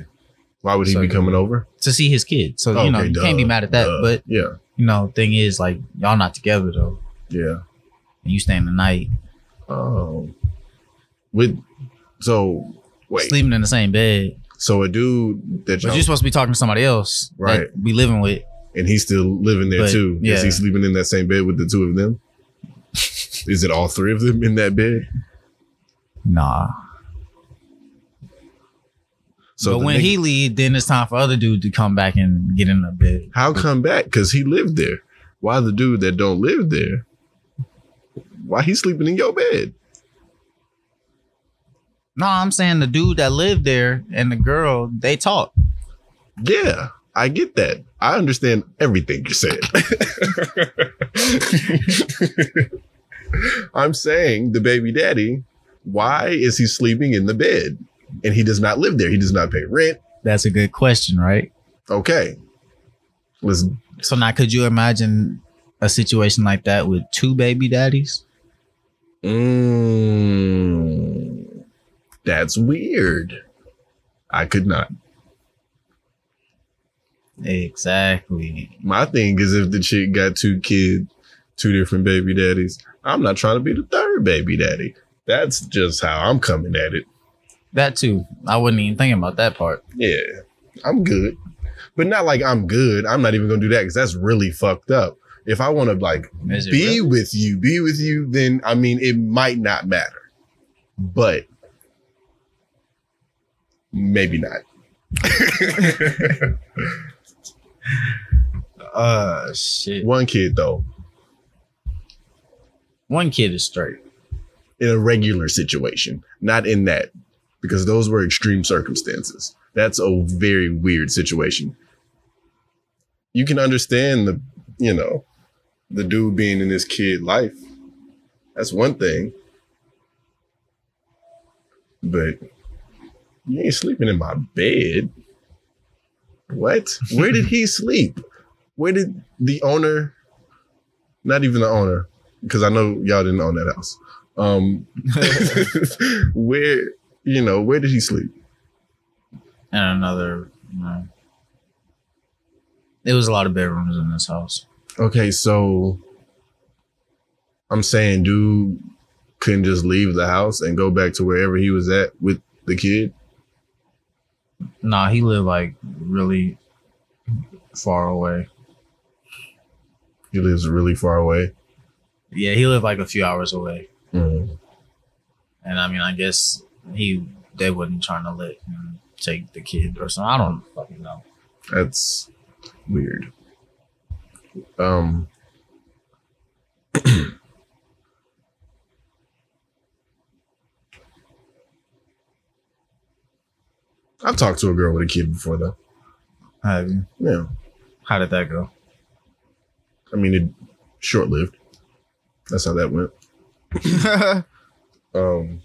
Why would he So- be coming over? to see his kid. So you know, Okay, you can't be mad at that. duh. But yeah, you know, thing is, like, y'all not together though. yeah. And you staying the night, Oh, with so wait. sleeping in the same bed, So a dude that but you're supposed to be talking to somebody else, Right. Be living with. and he's still living there But, too. Is yeah. he sleeping in that same bed with the two of them? Is it all three of them in that bed? Nah. So but when nigga- he leave, then it's time for other dude to come back and get in the bed. how come back? Because he lived there. Why the dude that don't live there? Why he sleeping in your bed? No, I'm saying the dude that lived there and the girl, they talk. Yeah, I get that. I understand everything you said. I'm saying the baby daddy, why is he sleeping in the bed? And he does not live there. He does not pay rent. That's a good question, right? Okay. Let's So now could you imagine a situation like that with two baby daddies? mm, that's weird. I could not. Exactly. My thing is if the chick got two kids, two different baby daddies, I'm not trying to be the third baby daddy. That's just how I'm coming at it. That too. I wasn't even thinking about that part. Yeah, I'm good. But not like I'm good. I'm not even gonna do that because that's really fucked up. If I want to like be really? with you, be with you, then I mean it might not matter. But maybe not. Uh shit. One kid though, One kid is straight. in a regular situation, not in that, because those were extreme circumstances. That's a very weird situation. You can understand the, you know, the dude being in his kid life. That's one thing. But you ain't sleeping in my bed. What? Where did he sleep? where did the owner, not even the owner, because I know y'all didn't own that house. Um, where you know where did he sleep? And another, you know, it was a lot of bedrooms in this house. Okay, so I'm saying, dude couldn't just leave the house and go back to wherever he was at with the kid. Nah, he lived like really far away. He lives really far away. Yeah, he lived like a few hours away. Mhm. And I mean, I guess he they wasn't trying to let him take the kid or something. I don't fucking know. That's weird. Um I've talked to a girl with a kid before though. Have you? Yeah. How did that go? I mean it short lived. That's how that went. Um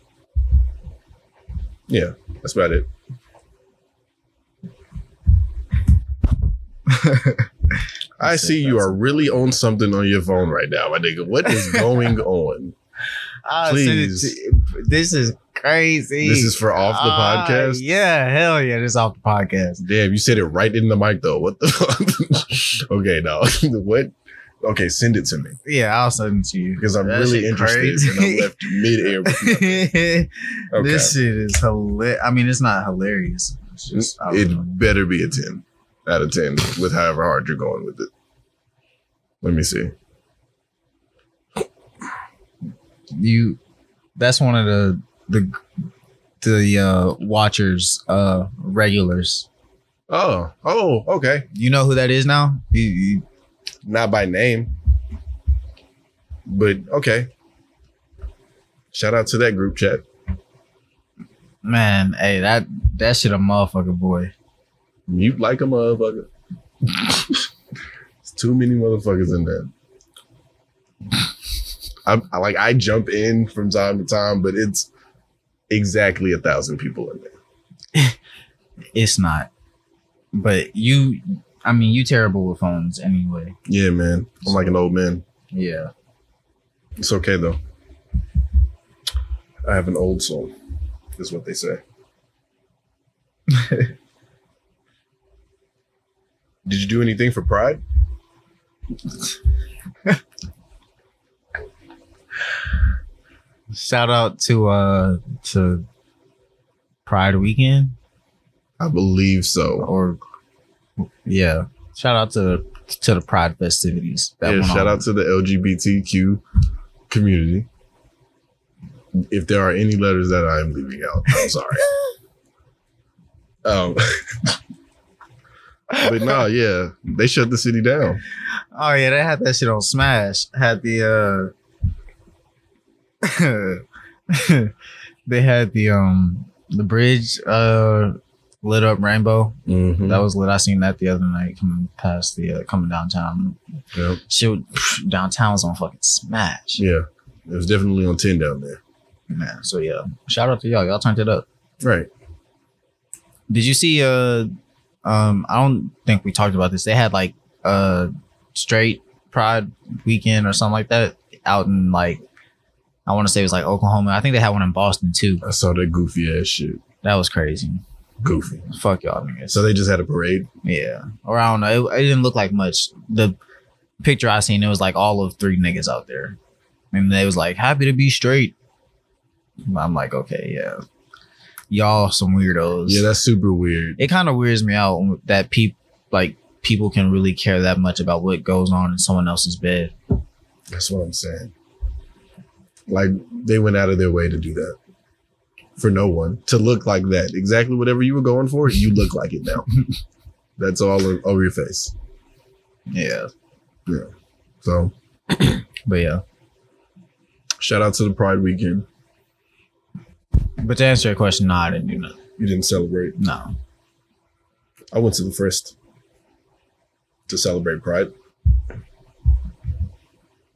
Yeah, that's about it. I see you are really on something on your phone right now, my nigga. What is going on? I'll Please. This is crazy. This is for off the Ah, podcast. Yeah, hell yeah, this is off the podcast. Damn, you said it right in the mic though. What the fuck? okay, no. what? Okay, send it to me Yeah, I'll send it to you because I'm That really interested crazy. and I'm left mid-air. Okay. This shit is hilarious. I mean, it's not hilarious. It's just I know. it better be a 10 out of 10 with however hard you're going with it. Let me see. you. That's one of the the the uh watchers uh regulars. Oh, oh, okay. You know who that is now? You, you, Not by name, but okay. Shout out to that group chat. man, hey, that that shit a motherfucker boy. Mute like a motherfucker. It's too many motherfuckers in there. I, I like I jump in from time to time, but it's exactly a thousand people in there. It's not. But you, I mean, you terrible with phones anyway. Yeah, man. I'm like an old man. Yeah. It's okay though. I have an old soul, is what they say. Did you do anything for Pride? Shout out to uh to Pride Weekend I believe so. or yeah. Shout out to to the Pride festivities. Yeah, shout on. out to the LGBTQ community. If there are any letters that I am leaving out, I'm sorry. um, but no, yeah, they shut the city down. Oh yeah, they had that shit on Smash. Had the uh they had the um the bridge uh lit up rainbow. Mhm. That was lit. I seen that the other night coming past the uh, coming downtown. Yep. Shit downtown was on fucking Smash. Yeah, it was definitely on ten down there. Man, so yeah. Shout out to y'all. Y'all turned it up. Right. Did you see uh um I don't think we talked about this. They had like uh straight pride weekend or something like that out in like I want to say it was like Oklahoma. I think they had one in Boston too. I saw that goofy ass shit. That was crazy. Goofy. Fuck y'all niggas. So they just had a parade. yeah. Or I don't know. It, it didn't look like much. The picture I seen it was like all of three niggas out there. And they was like happy to be straight. I'm like, okay, yeah. Y'all some weirdos. Yeah, that's super weird. it kind of weirds me out that people like people can really care that much about what goes on in someone else's bed. That's what I'm saying. Like they went out of their way to do that for no one to look like that. Exactly whatever you were going for, you look like it now. That's all over your face. Yeah. Yeah, So but yeah. shout out to the Pride weekend. But to answer your question, no, I didn't do nothing. You didn't celebrate. No, I went to the first to celebrate Pride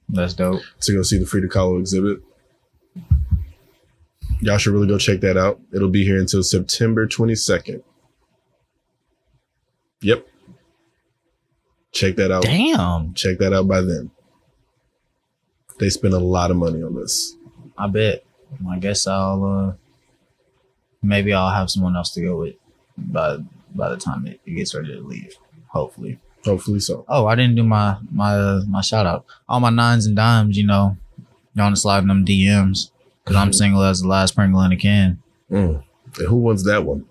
that's dope. to go see the Frida Kahlo exhibit. Y'all should really go check that out. It'll be here until September 22nd. Yep. Check that out. Damn. Check that out by then. They spend a lot of money on this. I bet. I guess I'll uh maybe I'll have someone else to go with by by the time it, it gets ready to leave. Hopefully. Hopefully so. Oh, I didn't do my my uh, my shout out. All my nines and dimes, you know, y'all slide in them DMs because I'm single as the last Pringle in a can. Mm. And who wants that one?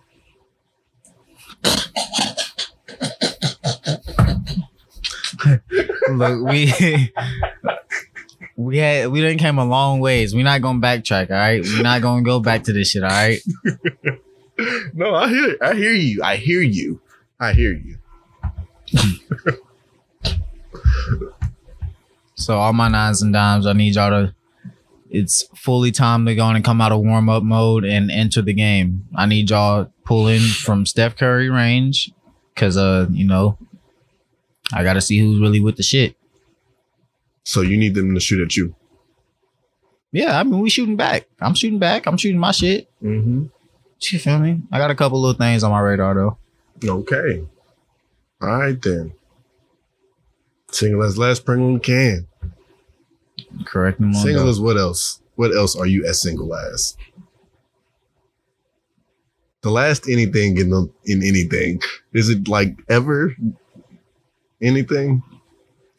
Look, we we had we didn't came a long ways. We're not gonna backtrack, all right? We're not gonna go back to this shit, all right? No, I hear I hear you. I hear you. I hear you. So all my nines and dimes, I need y'all to. It's fully time to go on and come out of warm up mode and enter the game. I need y'all pulling from Steph Curry range, cause uh, you know, I gotta see who's really with the shit. So you need them to shoot at you. Yeah, I mean we shooting back. I'm shooting back. I'm shooting my shit. Mm-hmm. You feel me? I got a couple little things on my radar though. Okay. All right then. Single as last Pringle can. Correct me. Single as what else? What else are you as single as? The last anything in the in anything. Is it like ever anything?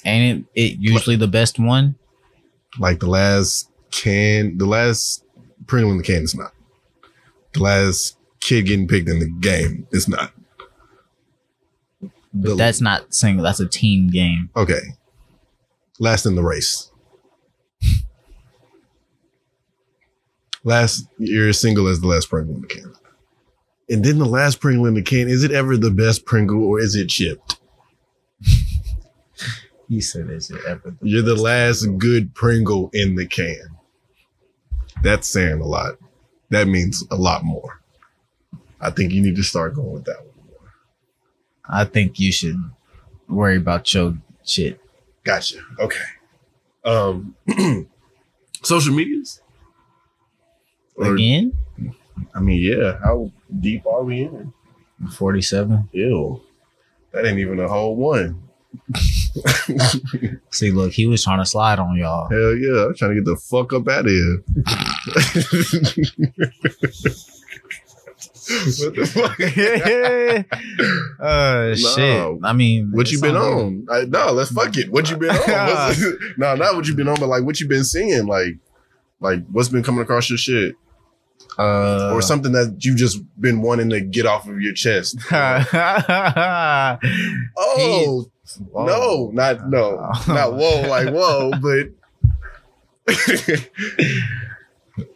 Ain't it, it usually the best one? Like the last can the last Pringle in the can is not. The last kid getting picked in the game is not. But The- that's not single. That's a team game. Okay. Last in the race. Last you're as single as the last Pringle in the can. And then the last Pringle in the can, is it ever the best Pringle or is it chipped? He said, "Is it ever?" You're the last good Pringle in the can. That's saying a lot. That means a lot more. I think you need to start going with that one. I think you should worry about your shit. Gotcha. Okay. Um social medias? Or- Again, I mean, yeah. How deep are we in? forty-seven. Ew. That ain't even a whole one. See, look, he was trying to slide on y'all. Hell yeah. I'm trying to get the fuck up out of here. what the fuck? uh, shit. I mean, What you been on? I, no, let's fuck it. What you been on? No, not what you been on, but like what you been seeing. Like, like what's been coming across your shit. Uh, or something that you've just been wanting to get off of your chest. oh Whoa. no, not no, not whoa, like whoa, but.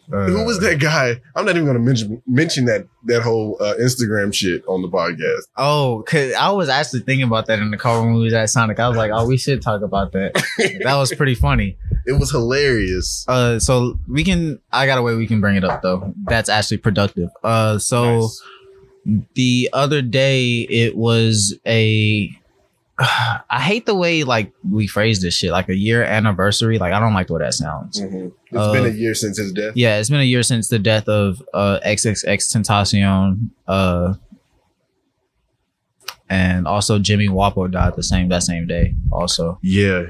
Who was that guy? I'm not even gonna mention mention that that whole uh, Instagram shit on the podcast. Oh, cause I was actually thinking about that in the car when we was at Sonic. I was like, oh, we should talk about that. that was pretty funny. It was hilarious. Uh, so we can. I got a way we can bring it up though. That's actually productive. Uh, so Nice. the other day it was a. I hate the way like we phrase this shit, like a year anniversary. Like I don't like the way that sounds. Mhm. It's Uh, been a year since his death. Yeah, it's been a year since the death of uh XXXTentacion, uh, and also Jimmy Wopo died the same that same day. Also, Yeah,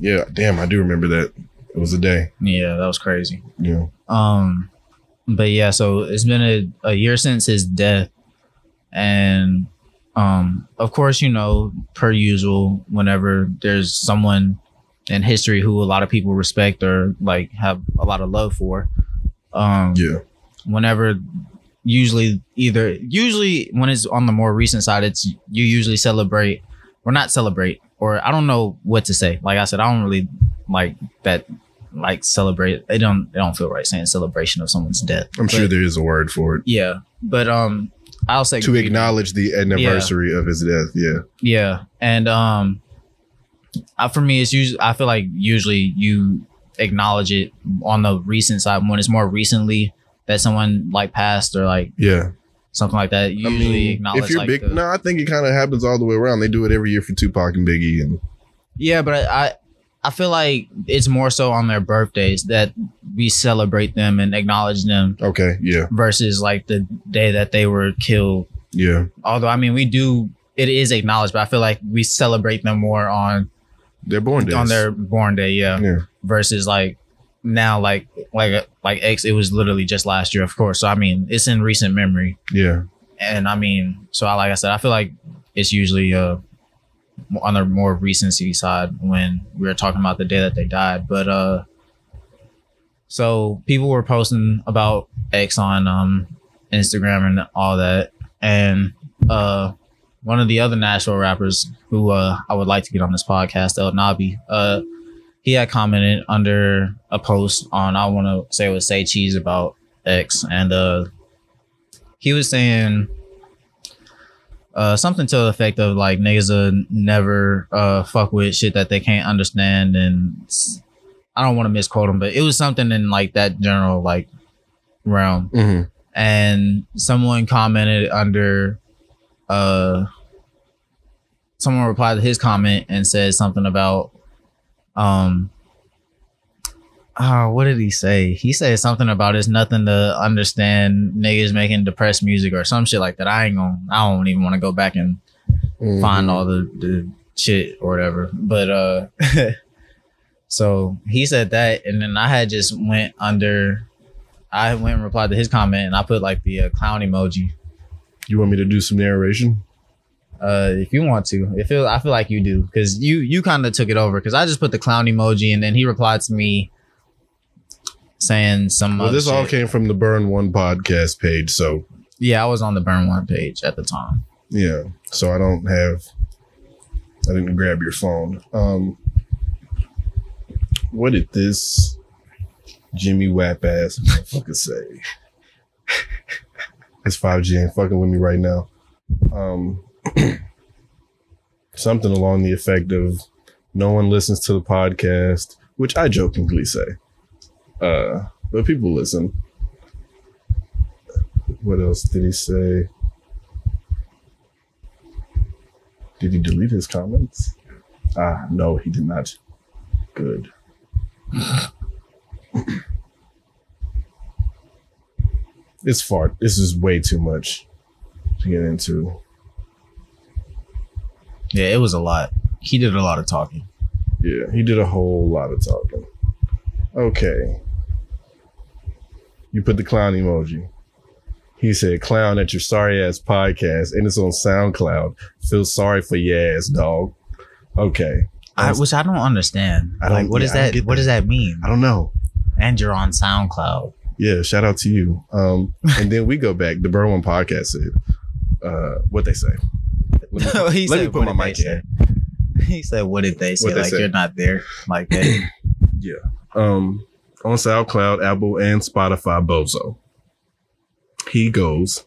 yeah. Damn, I do remember that. It was a day. yeah, that was crazy. Yeah. Um, but yeah, so it's been a, a year since his death, and um, of course, you know, per usual, whenever there's someone in history who a lot of people respect or like have a lot of love for, um, Yeah. whenever usually either usually when it's on the more recent side it's you usually celebrate or not celebrate or i don't know what to say like i said i don't really like that like celebrate it don't it don't feel right saying celebration of someone's death I'm sure there is a word for it. yeah but um i'll say To acknowledge the anniversary of his death. Yeah. yeah, and um, I, for me, it's usually I feel like usually you acknowledge it on the recent side when it's more recently that someone like passed or like Yeah. something like that. You I usually mean, acknowledge if you're like big, the- no, I think it kind of happens all the way around. They do it every year for Tupac and Biggie, and yeah, but I, I I feel like it's more so on their birthdays that we celebrate them and acknowledge them okay, yeah, versus like the day that they were killed. yeah, Although I mean we do it is acknowledged, but I feel like we celebrate them more on They're born days. on their born day, yeah. Yeah. Versus like now, like like like X, it was literally just last year, of course. So I mean, it's in recent memory, Yeah. and I mean, so I like I said, I feel like it's usually uh on the more recency side when we were talking about the day that they died, but uh. So people were posting about X on um Instagram and all that, and uh one of the other Nashville rappers who uh, I would like to get on this podcast, El Nabi, uh, he had commented under a post on I want to say it was say cheese about X, and uh, he was saying uh, something to the effect of like niggas uh, never uh, fuck with shit that they can't understand, and I don't want to misquote him, but it was something in like that general like realm Mhm. and someone commented under uh someone replied to his comment and said something about um uh, what did he say? He said something about it's nothing to understand niggas making depressed music or some shit like that. I ain't gonna I don't even want to go back and find all the, the shit or whatever. But uh so he said that and then I had just went under I went and replied to his comment and I put like the uh, clown emoji. You want me to do some narration? Uh, if you want to, if I feel like you do, because you you kind of took it over. Because I just put the clown emoji and then he replied to me saying some. Well, this all came from the Burn One podcast page, so Yeah, I was on the burn one page at the time. yeah. So I don't have. I didn't grab your phone. Um, what did this Jimmy Wap ass motherfucker say? It's 5G ain't fucking with me right now. Um, something along the effect of no one listens to the podcast, which I jokingly say. Uh, but people listen. What else did he say? Did he delete his comments? Ah, no, he did not. Good. it's far. This is way too much to get into. Yeah, it was a lot. He did a lot of talking. Yeah, he did a whole lot of talking. Okay. You put the clown emoji. He said, clown at your sorry ass podcast, and it's on SoundCloud. Feel sorry for your ass, dog. Okay. I, which I don't understand. I don't- like, what yeah, is I that? What does that mean? I don't know. And you're on SoundCloud. Yeah, shout out to you. Um, and then we go back. The Burn One podcast said, uh, what they say. Let me, he let me said, put what my mic in. He said, "What did they say? They like say. you're not there, like that." Yeah. Um, on SoundCloud, Apple, and Spotify, Bozo. He goes,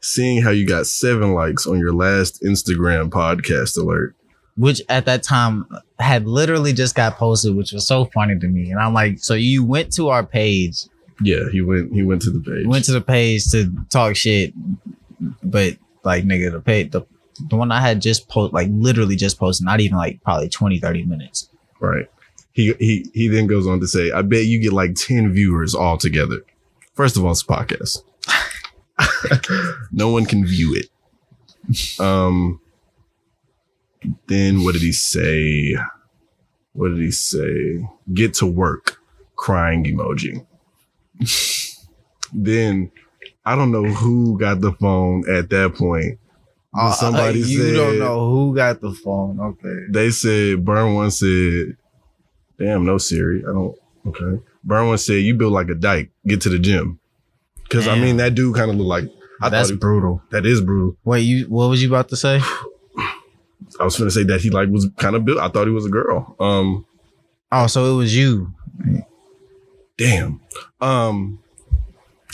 seeing how you got seven likes on your last Instagram podcast alert. which at that time had literally just got posted, which was so funny to me. And I'm like, so you went to our page, Yeah, he went. He went to the page. went to the page to talk shit, but like nigga, the page, the, the one I had just post, like literally just posted, not even like probably 20, 30 minutes. right. He he he then goes on to say, "I bet you get like ten viewers all together. First of all, it's a podcast. no one can view it. Um. Then what did he say? What did he say? Get to work. Crying emoji. then I don't know who got the phone at that point. But somebody Uh, you said don't know who got the phone. Okay. they said Burn one said, "Damn, no Siri. I don't." Okay. One said, "You build like a dyke. Get to the gym." Because I mean, that dude kind of looked like. I That's thought he- brutal. that is brutal. Wait, you what was you about to say? I was gonna say that he like was kind of built. I thought he was a girl. Um, Oh, so it was you. damn. Um,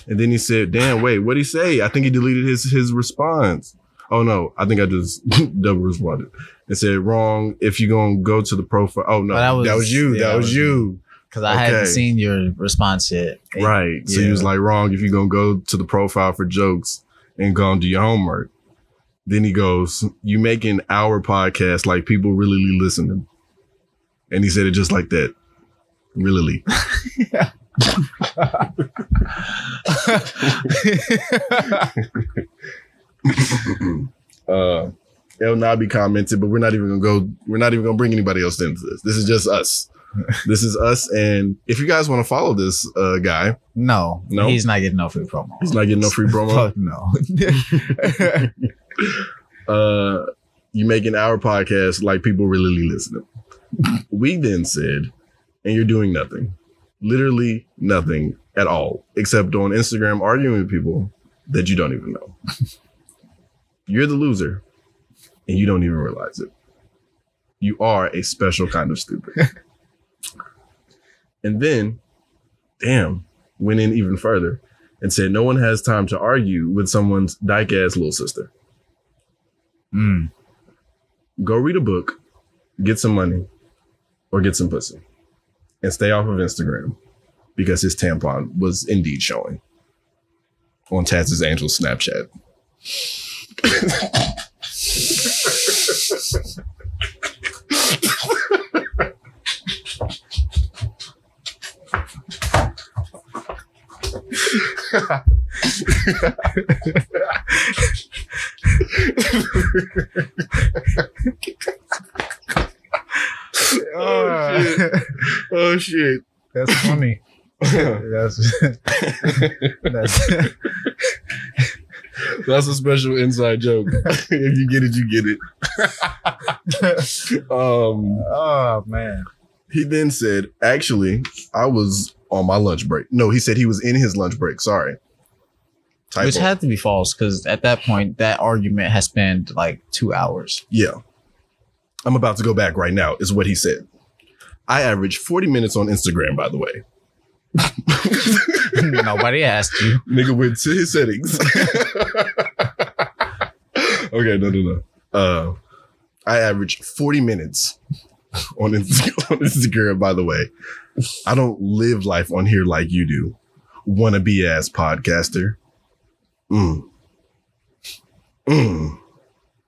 and then he said, "Damn, wait, what'd he say?" I think he deleted his his response. Oh no, I think I just double responded. and said wrong. If you're gonna go to the profile, oh no, that that was, was- you. yeah, that that was was you. Because I hadn't seen your response yet. Right. So he was like, wrong if you're gonna go to the profile for jokes and go and do your homework. Then he goes, You making our podcast like people really listening. And he said it just like that. Really. uh El Nabi commented, but we're not even gonna go. We're not even gonna bring anybody else into this. This is just us. this is us. And if you guys want to follow this uh, guy, No, No? he's not getting no free promo. he's not getting no free promo. No. uh, you making our podcast like people really listening. we then said, and you're doing nothing, literally nothing at all, except on Instagram arguing with people that you don't even know. You're the loser, and you don't even realize it. You are a special kind of stupid. and then, damn, went in even further and said, no one has time to argue with someone's dyke ass little sister Mm. go read a book, get some money, or get some pussy, and stay off of Instagram because his tampon was indeed showing on Taz's Angel Snapchat. Oh shit! Oh shit! That's funny. That's that's That's a special inside joke. if you get it, you get it. um, oh man. he then said, "Actually, I was on my lunch break." No, he said he was in his lunch break. Sorry. Typo. Which had to be false because at that point that argument has spent like two hours. yeah. I'm about to go back right now. Is what he said. I average 40 minutes on Instagram, by the way. Nobody asked you. Nigga went to his settings. okay, no, no, no. Uh, I average 40 minutes on, Inst- on Instagram, by the way. I don't live life on here like you do. Wannabe ass podcaster. Mm. Mm.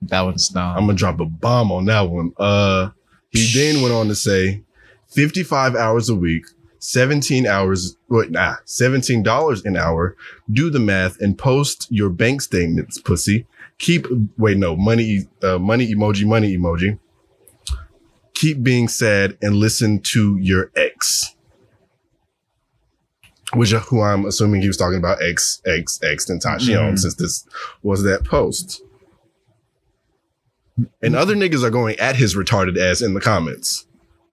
That one's dumb. I'm gonna drop a bomb on that one. Uh, he then went on to say, 55 hours a week, 17 hours, wait, nah, 17 dollars an hour. Do the math and post your bank statements, pussy. Keep wait, no money, uh, money emoji, money emoji. Keep being sad and listen to your ex. Which uh, who I'm assuming he was talking about ex, ex, ex and Tashion Mhm. since this was that post. And other niggas are going at his retarded ass in the comments.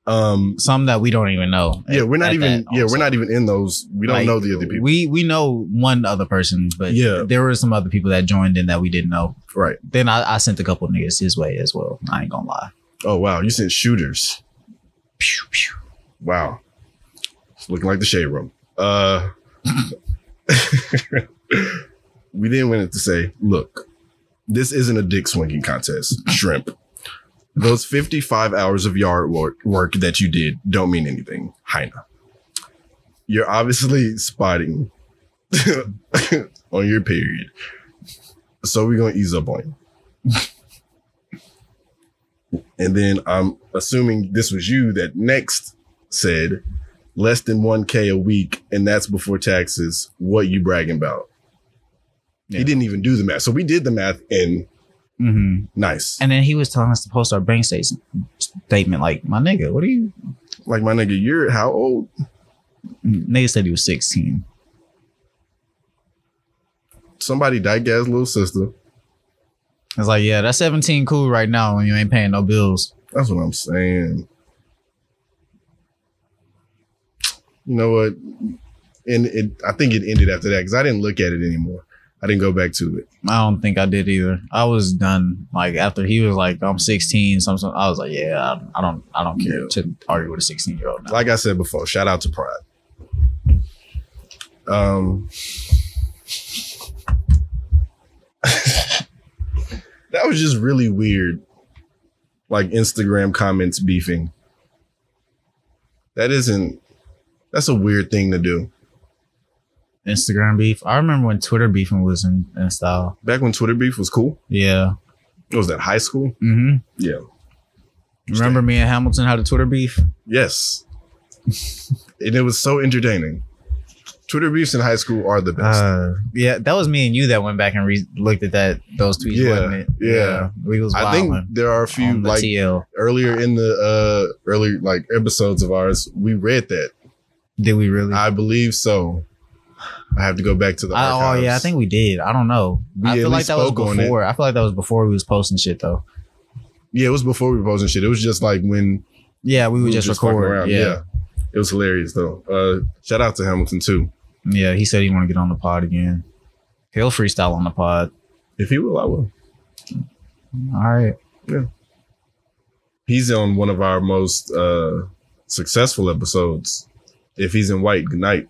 Um, Some that we don't even know. yeah, we're not even. Yeah, we're not even in those. We don't Like, know the other people. We we know one other person, but Yeah. there were some other people that joined in that we didn't know. right. Then I, I sent a couple niggas his way as well. I ain't gonna lie. Oh wow, you sent shooters. Pew, pew. Wow, it's looking like the shade room. Uh, we then went in to say, look, this isn't a dick swinging contest. Shrimp. Those 55 hours of yard work, work that you did don't mean anything. Heina. You're obviously spotting on your period. So we're gonna ease up on you. And then I'm assuming this was you that next said less than 1K a week, and that's before taxes. What you bragging about? Yeah. He didn't even do the math. So we did the math and Mhm. nice. And then he was telling us to post our bank state- statement. Like, my nigga, what are you? Like my nigga, you're how old? Nigga said he was 16. Somebody died Gaz little sister. I was like, yeah, that's 17 cool right now when you ain't paying no bills. That's what I'm saying. You know what? And it, I think it ended after that because I didn't look at it anymore. I didn't go back to it. I don't think I did either. I was done. Like after he was like, I'm 16, something. I was like, yeah, I, I don't, I don't care Yeah. to argue with a 16 year old like I said before, shout out to Pride. Um, that was just really weird. Like Instagram comments beefing. That isn't. That's a weird thing to do. Instagram beef. I remember when Twitter beefing was in, in style. Back when Twitter beef was cool. Yeah. What was that high school? Mm-hmm. Yeah. Remember me and Hamilton had a Twitter beef? Yes. and it was so entertaining. Twitter beefs in high school are the best. Uh, yeah, that was me and you that went back and re- looked at that those tweets, Yeah, it? yeah. we was I think there are a few like TL. earlier in the uh early like episodes of ours. We read that. Did we really? I believe so. I have to go back to the. Oh yeah, I think we did. I don't know. We I feel like that was before. I feel like that was before we was posting shit though. Yeah, it was before we were posting shit. It was just like when Yeah, we would we just, were fucking record. Yeah. It was hilarious though. Uh shout out to Hamilton too. yeah, He said he want to get on the pod again. He'll freestyle on the pod. If he will, I will. All right. Yeah. He's on one of our most uh successful episodes. If he's in white, good night.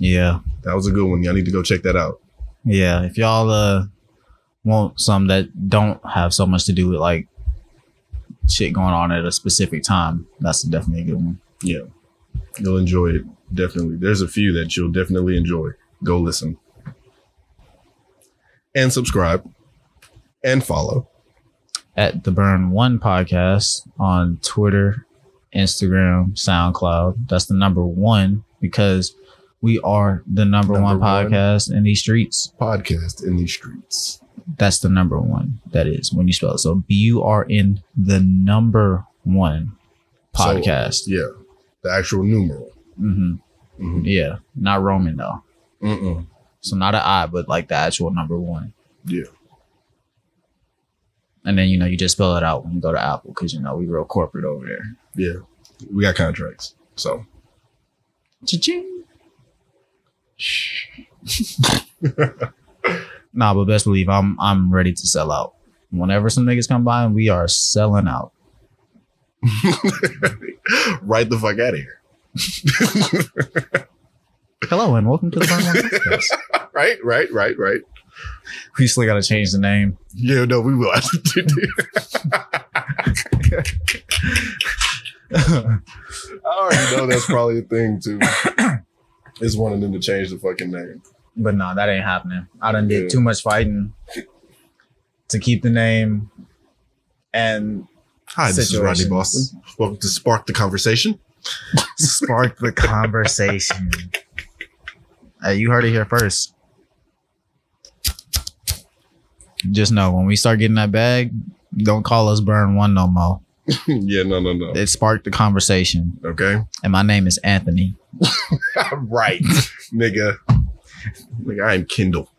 Yeah. That was a good one. Y'all need to go check that out. Yeah. If y'all uh want some that don't have so much to do with like shit going on at a specific time, that's definitely a good one. Yeah. You'll enjoy it. Definitely. There's a few that you'll definitely enjoy. Go listen. And subscribe. And follow. At the Burn One Podcast on Twitter, Instagram, SoundCloud. That's the number one because we are the number, Number one one. podcast in these streets. Podcast in these streets. That's the number one. That is when you spell it. So B U R N, the number one So, podcast. yeah. The actual numeral. hmm Mhm. Yeah, not Roman though. Mm-mm. So not an I, but like the actual number one. Yeah. And then you know you just spell it out when you go to Apple because you know we real corporate over there. Yeah. We got contracts. So Cha-ching. nah, but best believe I'm I'm ready to sell out. Whenever some niggas come by and we are selling out. right the fuck out of here. Hello and welcome to the Burn Podcast. right, right, right, right. We still gotta change the name. Yeah, no, we will. I already know that's probably a thing too. Is wanting them to change the fucking name. But no, that ain't happening. I done did Yeah. too much fighting to keep the name and Hi, this is Rodney Situations. Boston. Welcome to Spark the Conversation. spark the conversation. Hey, you heard it here first. Just know when we start getting that bag, don't call us Burn One no more. yeah, no, no, no. It sparked the conversation, Okay. and my name is Anthony. right. Nigga. Nigga, I am Kindle.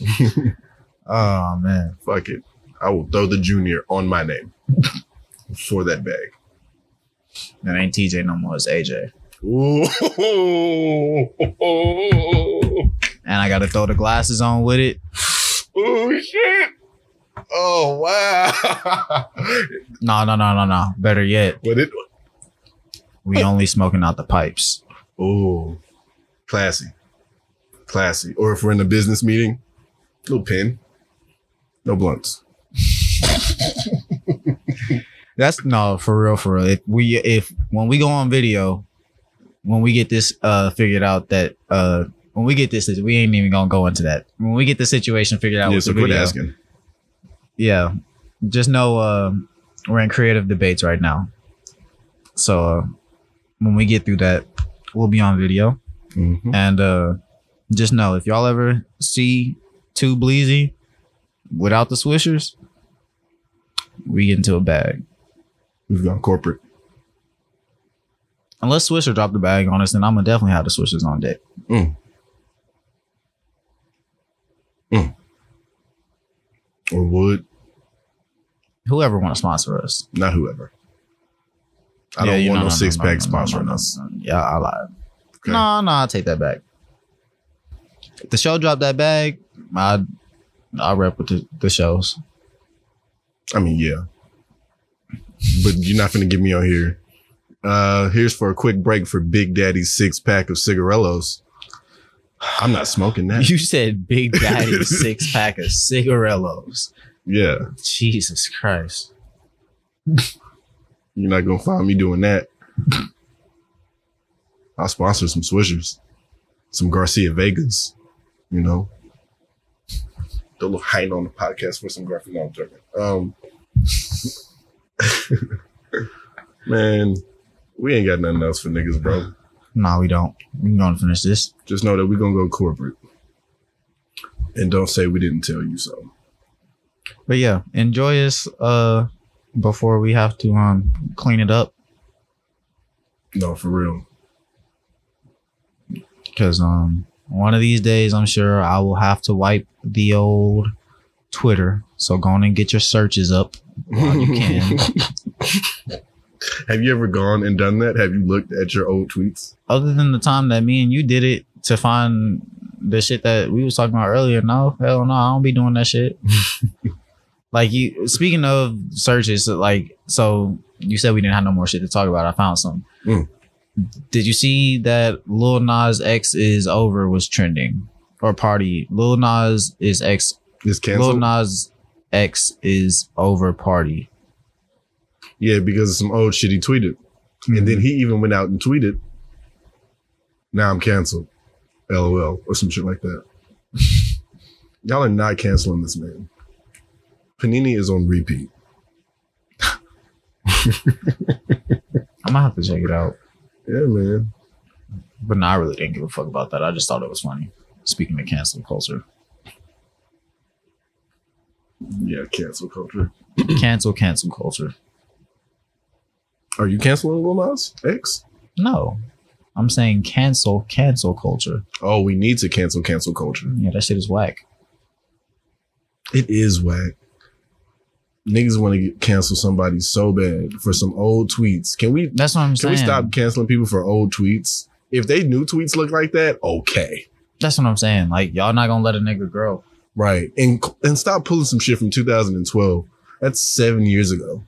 Oh man, Fuck it. I will throw the junior on my name for that bag. that ain't TJ no more. It's AJ, Ooh. and I got to throw the glasses on with it. Oh shit. Oh wow. No, no, no, no, no. Better yet, what it we only smoking out the pipes. Oh classy. Classy. Or if we're in a business meeting, little pin. No blunts. That's no for real, for real. If we if when we go on video, when we get this uh figured out that uh when we get this we ain't even gonna go into that. When we get the situation figured out yeah, with so the quit video, asking. Yeah, just know uh, we're in creative debates right now. So uh, when we get through that, we'll be on video, Mhm. and uh just know if y'all ever see two Bleezy without the swishers, we get into a bag. We've gone corporate. Unless Swisher dropped the bag on us, then I'm gonna definitely have the Swishers on deck. mm Or would. Whoever want to sponsor us. Not whoever. I don't want no, no, six no, pack no, sponsoring us. Yeah, I lied. Okay. No, no, I'll take that back. If the show dropped that bag, I I rep with the, the shows. I mean, yeah. But you're not gonna get me on here. Uh here's for a quick break for Big Daddy's six pack of cigarellos. I'm not smoking that. You said Big Daddy six pack of cigarellos. Yeah. Jesus Christ. You're not gonna find me doing that. I'll sponsor some Swishers, some Garcia Vegas, you know. The little hiding on the podcast for some graphic no, I'm joking. Um, man, We ain't got nothing else for niggas, bro. No, we don't. We gonna finish this. Just know that we gonna go corporate. And don't say we didn't tell you so. But yeah, enjoy us uh before we have to um clean it up. No, for real. Cause um one of these days I'm sure I will have to wipe the old Twitter. So go on and get your searches up while you can. Have you ever gone and done that? Have you looked at your old tweets? Other than the time that me and you did it to find the shit that we was talking about earlier, no, hell no, I don't be doing that shit. like you speaking of searches, like so you said we didn't have no more shit to talk about. I found something. Mm. Did you see that Lil Nas X is over was trending or party? Lil Nas is X. It's Lil. Nas X is over party. Yeah, because of some old shit he tweeted. And then he even went out and tweeted, now I'm canceled. LOL. Or some shit like that. Y'all are not canceling this man. Panini is on repeat. I'm gonna have to check it out. Yeah, man. But no, I really didn't give a fuck about that. I just thought it was funny. Speaking of cancel culture, Yeah, cancel culture. cancel cancel culture. Are you canceling Lil Nas X? No, I'm saying cancel cancel culture. Oh, we need to cancel cancel culture. Yeah, that shit is whack. It is whack. Niggas want to cancel somebody so bad for some old tweets. Can we That's what I'm can saying. we stop canceling people for old tweets? If they new tweets look like that, okay. That's what I'm saying. Like y'all not gonna let a nigga grow. Right. And and stop pulling some shit from 2012. That's seven years ago.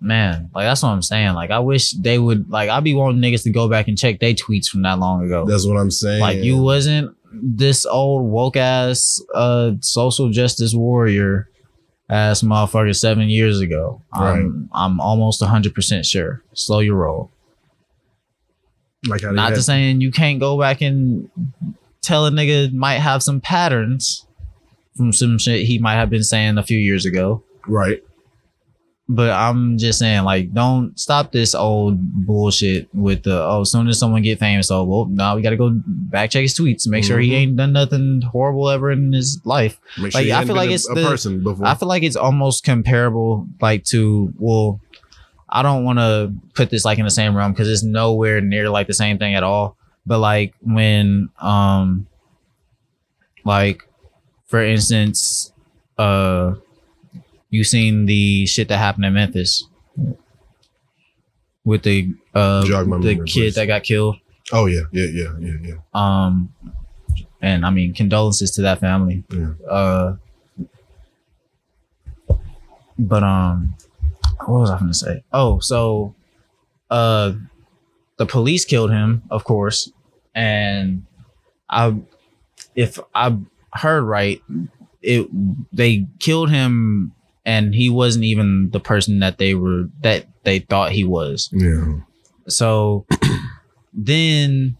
Man, like that's what I'm saying. Like I wish they would like I'd be wanting niggas to go back and check their tweets from that long ago. That's what I'm saying. like you wasn't this old woke ass uh social justice warrior ass motherfucker seven years ago. I'm I'm almost hundred percent sure. Slow your roll. like Not to saying you can't go back and tell a nigga might have some patterns from some shit he might have been saying a few years ago. right. But I'm just saying, like, don't stop this old bullshit with the oh, as soon as someone get famous, oh well, now we gotta go back check his tweets, make sure he Mhm. ain't done nothing horrible ever in his life. Make Like, you I feel like it's a the- person before. I feel like it's almost comparable, like to well, I don't want to put this like in the same realm because it's nowhere near like the same thing at all. But like when, um, like for instance, uh, you seen the shit that happened in Memphis with the uh the memory, kid please. that got killed. oh yeah, yeah, yeah, yeah, yeah. Um, and I mean condolences to that family. Yeah. Uh, but um, what was I going to say? Oh, so, uh, the police killed him, of course, and I, if I heard right, it they killed him, and he wasn't even the person that they were that they thought he was. Yeah. So then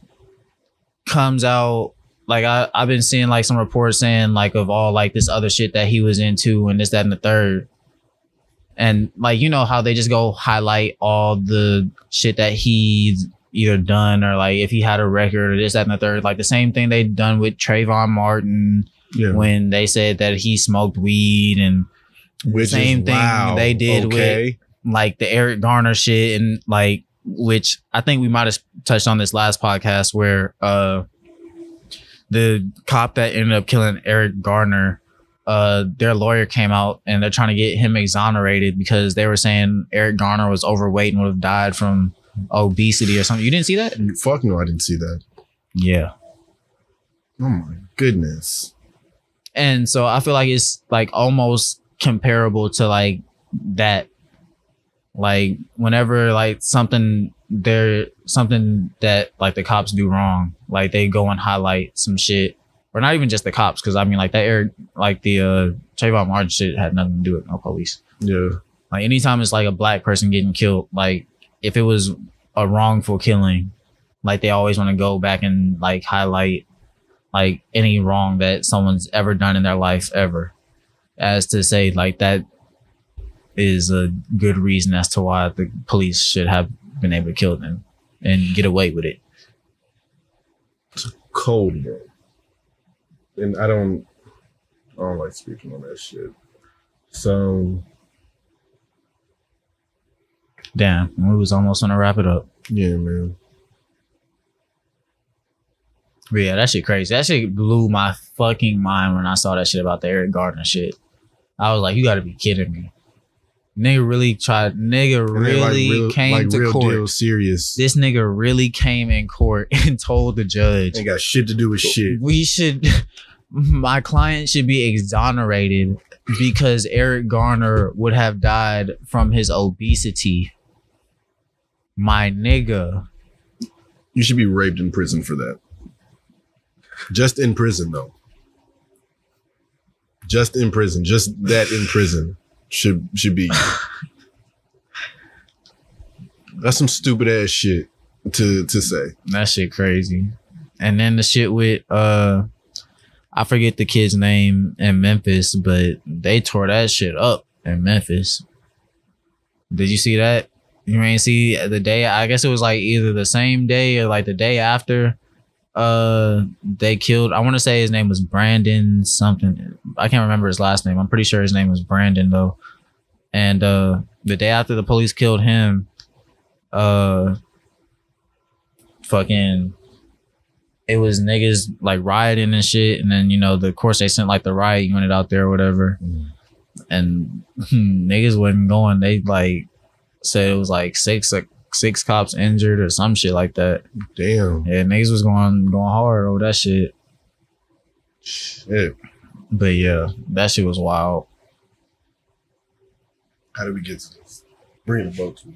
comes out like I, I've been seeing like some reports saying like of all like this other shit that he was into and this, that, and the third. And like you know how they just go highlight all the shit that he's either done or like if he had a record or this, that, and the third. Like the same thing they done with Trayvon Martin Yeah. when they said that he smoked weed and Which same thing wow, they did with- like the Eric Garner shit and like which I think we might have touched on this last podcast where uh the cop that ended up killing Eric Garner uh their lawyer came out and they're trying to get him exonerated because they were saying Eric Garner was overweight and would have died from obesity or something. You didn't see that? Fuck no, I didn't see that. Yeah. Oh my goodness. And so I feel like it's like almost comparable to like that. Like whenever like something there something that like the cops do wrong, like they go and highlight some shit. Or not even just the cops, because I mean like that Eric like the uh Trayvon Martin shit had nothing to do with no police. Yeah. Like anytime it's like a black person getting killed, like if it was a wrongful killing, like they always want to go back and like highlight like any wrong that someone's ever done in their life ever, as to say like that is a good reason as to why the police should have been able to kill them and get away with it. It's cold, bro. And I don't, I don't like speaking on that shit. So Damn, we was almost gonna wrap it up. yeah, man. But yeah, that shit crazy. That shit blew my fucking mind when I saw that shit about the Eric Garner shit. I was like, you gotta be kidding me. Nigga really tried nigga they, like, really real- came like, to real court. deal serious. This nigga really came in court and told the judge Ain't got shit to do with shit. we should my client should be exonerated because Eric Garner would have died from his obesity. My nigga. You should be raped in prison for that. Just in prison, though. Just in prison. Just that in prison should should be. That's some stupid ass shit to to say. That shit crazy. And then the shit with uh I forget the kid's name in Memphis, but they tore that shit up in Memphis. Did you see that? You ain't see the day I guess it was like either the same day or like the day after uh they killed I want to say his name was Brandon something. I can't remember his last name. I'm pretty sure his name was Brandon though. And uh the day after the police killed him, uh fucking it was niggas like rioting and shit and then you know the of course they sent like the riot unit out there or whatever and niggas wasn't going they like said it was like six like six cops injured or some shit like that Damn. yeah niggas was going going hard over that shit Shit. but yeah that shit was wild How did we get to this? Bring up both tweets.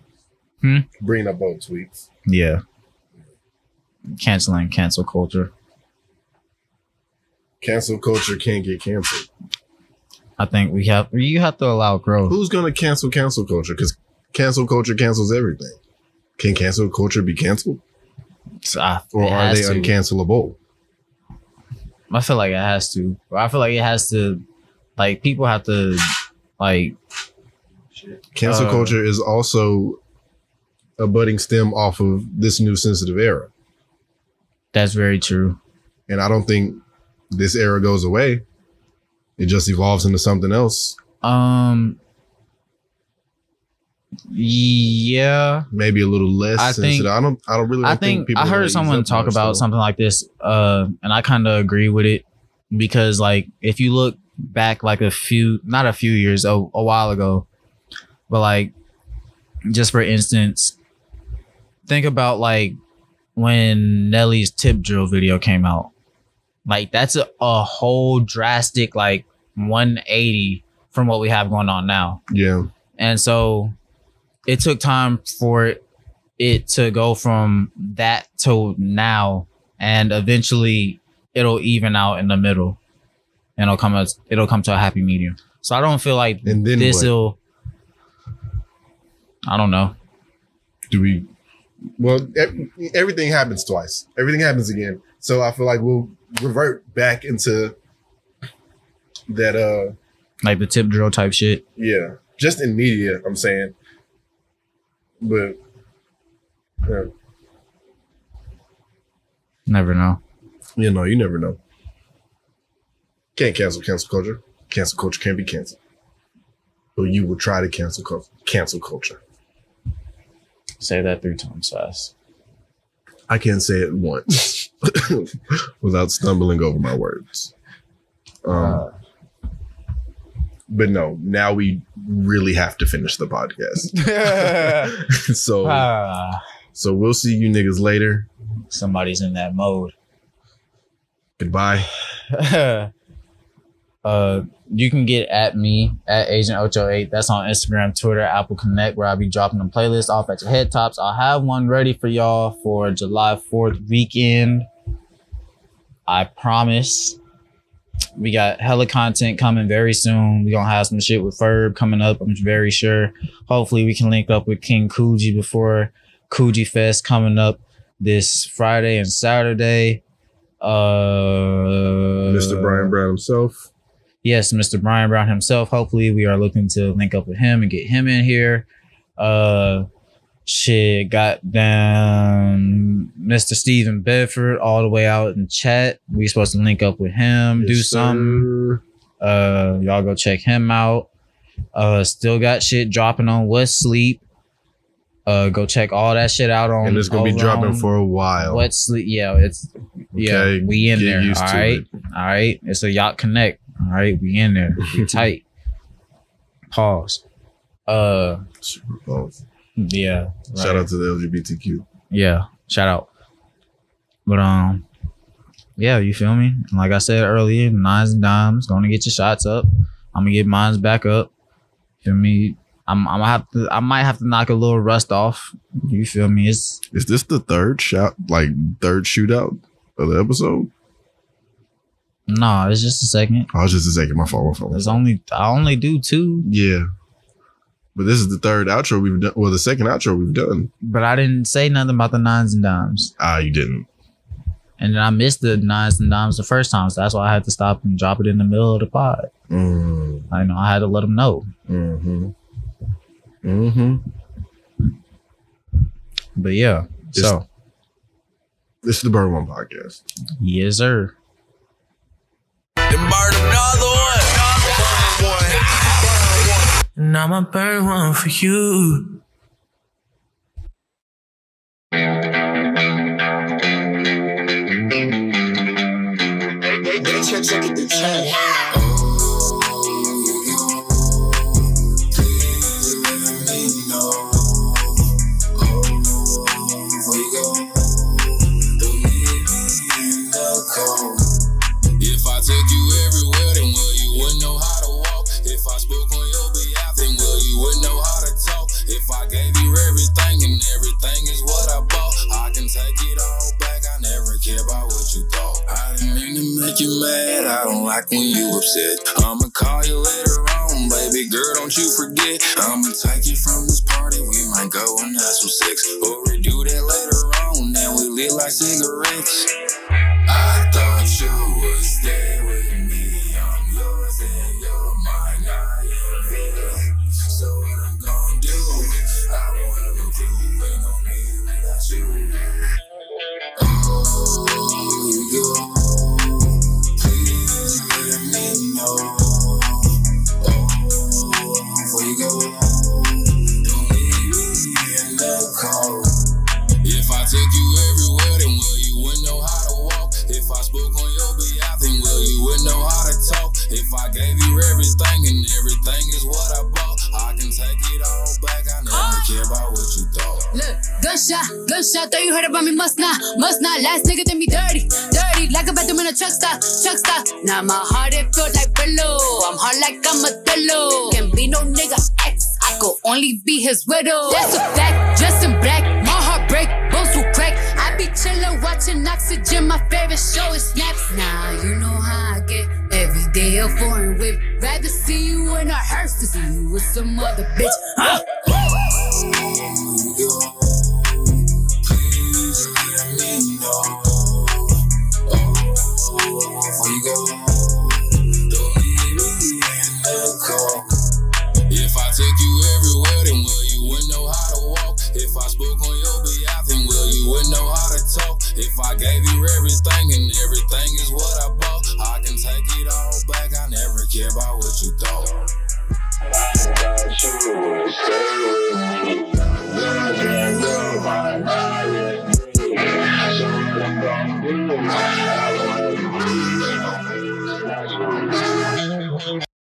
Hmm? Bring up boat tweets. yeah canceling cancel culture Cancel culture can't get canceled. i think we have you have to allow growth Who's gonna cancel cancel culture? Because cancel culture cancels everything. Can cancel culture be canceled, I, or are they to. uncancelable? I feel like it has to. Or I feel like it has to. Like people have to, like Cancel Uh, culture is also a budding stem off of this new sensitive era. that's very true. And I don't think this era goes away. It just evolves into something else. Um. Yeah, Maybe a little less I think- sensitive. I don't I don't really I think people I heard someone talk about though. something like this, uh, and I kind of agree with it because, like, if you look back, like a few, not a few years, a, a while ago, but like, just for instance, think about like when Nelly's tip drill video came out. Like, that's a, a whole drastic like 180 from what we have going on now. Yeah. And so it took time for it to go from that to now. And eventually it'll even out in the middle. And it'll come as it'll come to a happy medium. So I don't feel like And then this will I don't know. Do we well everything happens twice. Everything happens again. So I feel like we'll revert back into that uh Like the tip drill type shit. yeah. Just in media, I'm saying. But yeah, Never know. you know, you never know. Can't cancel cancel culture. Cancel culture can't be canceled. But you will try to cancel cul- cancel culture. Say that three times fast. I can't say it once without stumbling over my words. Um, but no, now we really have to finish the podcast. so, Ah, so we'll see you niggas later. somebody's in that mode. Goodbye. uh you can get at me at agent ocho 8 that's on instagram twitter apple connect where i'll be dropping a playlist off at your head tops i'll have one ready for y'all for july 4th weekend i promise we got hella content coming very soon we gonna have some shit with ferb coming up i'm very sure hopefully we can link up with king Coogee before Coogee fest coming up this friday and saturday uh Mr. Brian Brown himself. yes, Mr. Brian Brown himself. Hopefully, we are looking to link up with him and get him in here. Uh, Shit, got down Mr. Stephen Bedford all the way out in chat. We supposed to link up with him, do Yes, something. sir. Uh, y'all go check him out. Uh, still got shit dropping on What's Sleep. Uh, go check all that shit out on. And it's gonna be dropping for a while. What Sleep? Yeah, it's yeah. Okay, We in there. All right, it. all right. It's a yacht connect. All right, we in there. We tight. Pause. Uh, Super Bowl. Yeah. Shout out to the LGBTQ. Yeah, shout out. But um, yeah, you feel me? And like I said earlier, nines and dimes, gonna get your shots up. I'm gonna get mines back up. Feel me? I'm I'm gonna have to. I might have to knock a little rust off. You feel me? It's Is this the third shot, like third shootout of the episode? no, it's just a second. I was just a second. My fault. My fault. It's only I only do two, Yeah. But this is the third outro we've done. Well, the second outro we've done. but I didn't say nothing about the nines and dimes. Ah, you didn't. And then I missed the nines and dimes the first time, so that's why I had to stop and drop it in the middle of the pod. Mm, I know I had to let them know. mm-hmm. Mm-hmm. But yeah, Just- so This is the Burn One podcast. yes, sir. And I'ma burn one for you. Check, check it. His widow. That's a fact. Dressed in black, my heart break, bones will crack. I be chillin', watching Oxygen. My favorite show is Snaps. Now you know how I get. Every day a foreign whip. Rather see you in a hearse than see you with some other bitch. Huh? I spoke on your behalf, then will you wouldn't know how to talk. If I gave you everything and everything.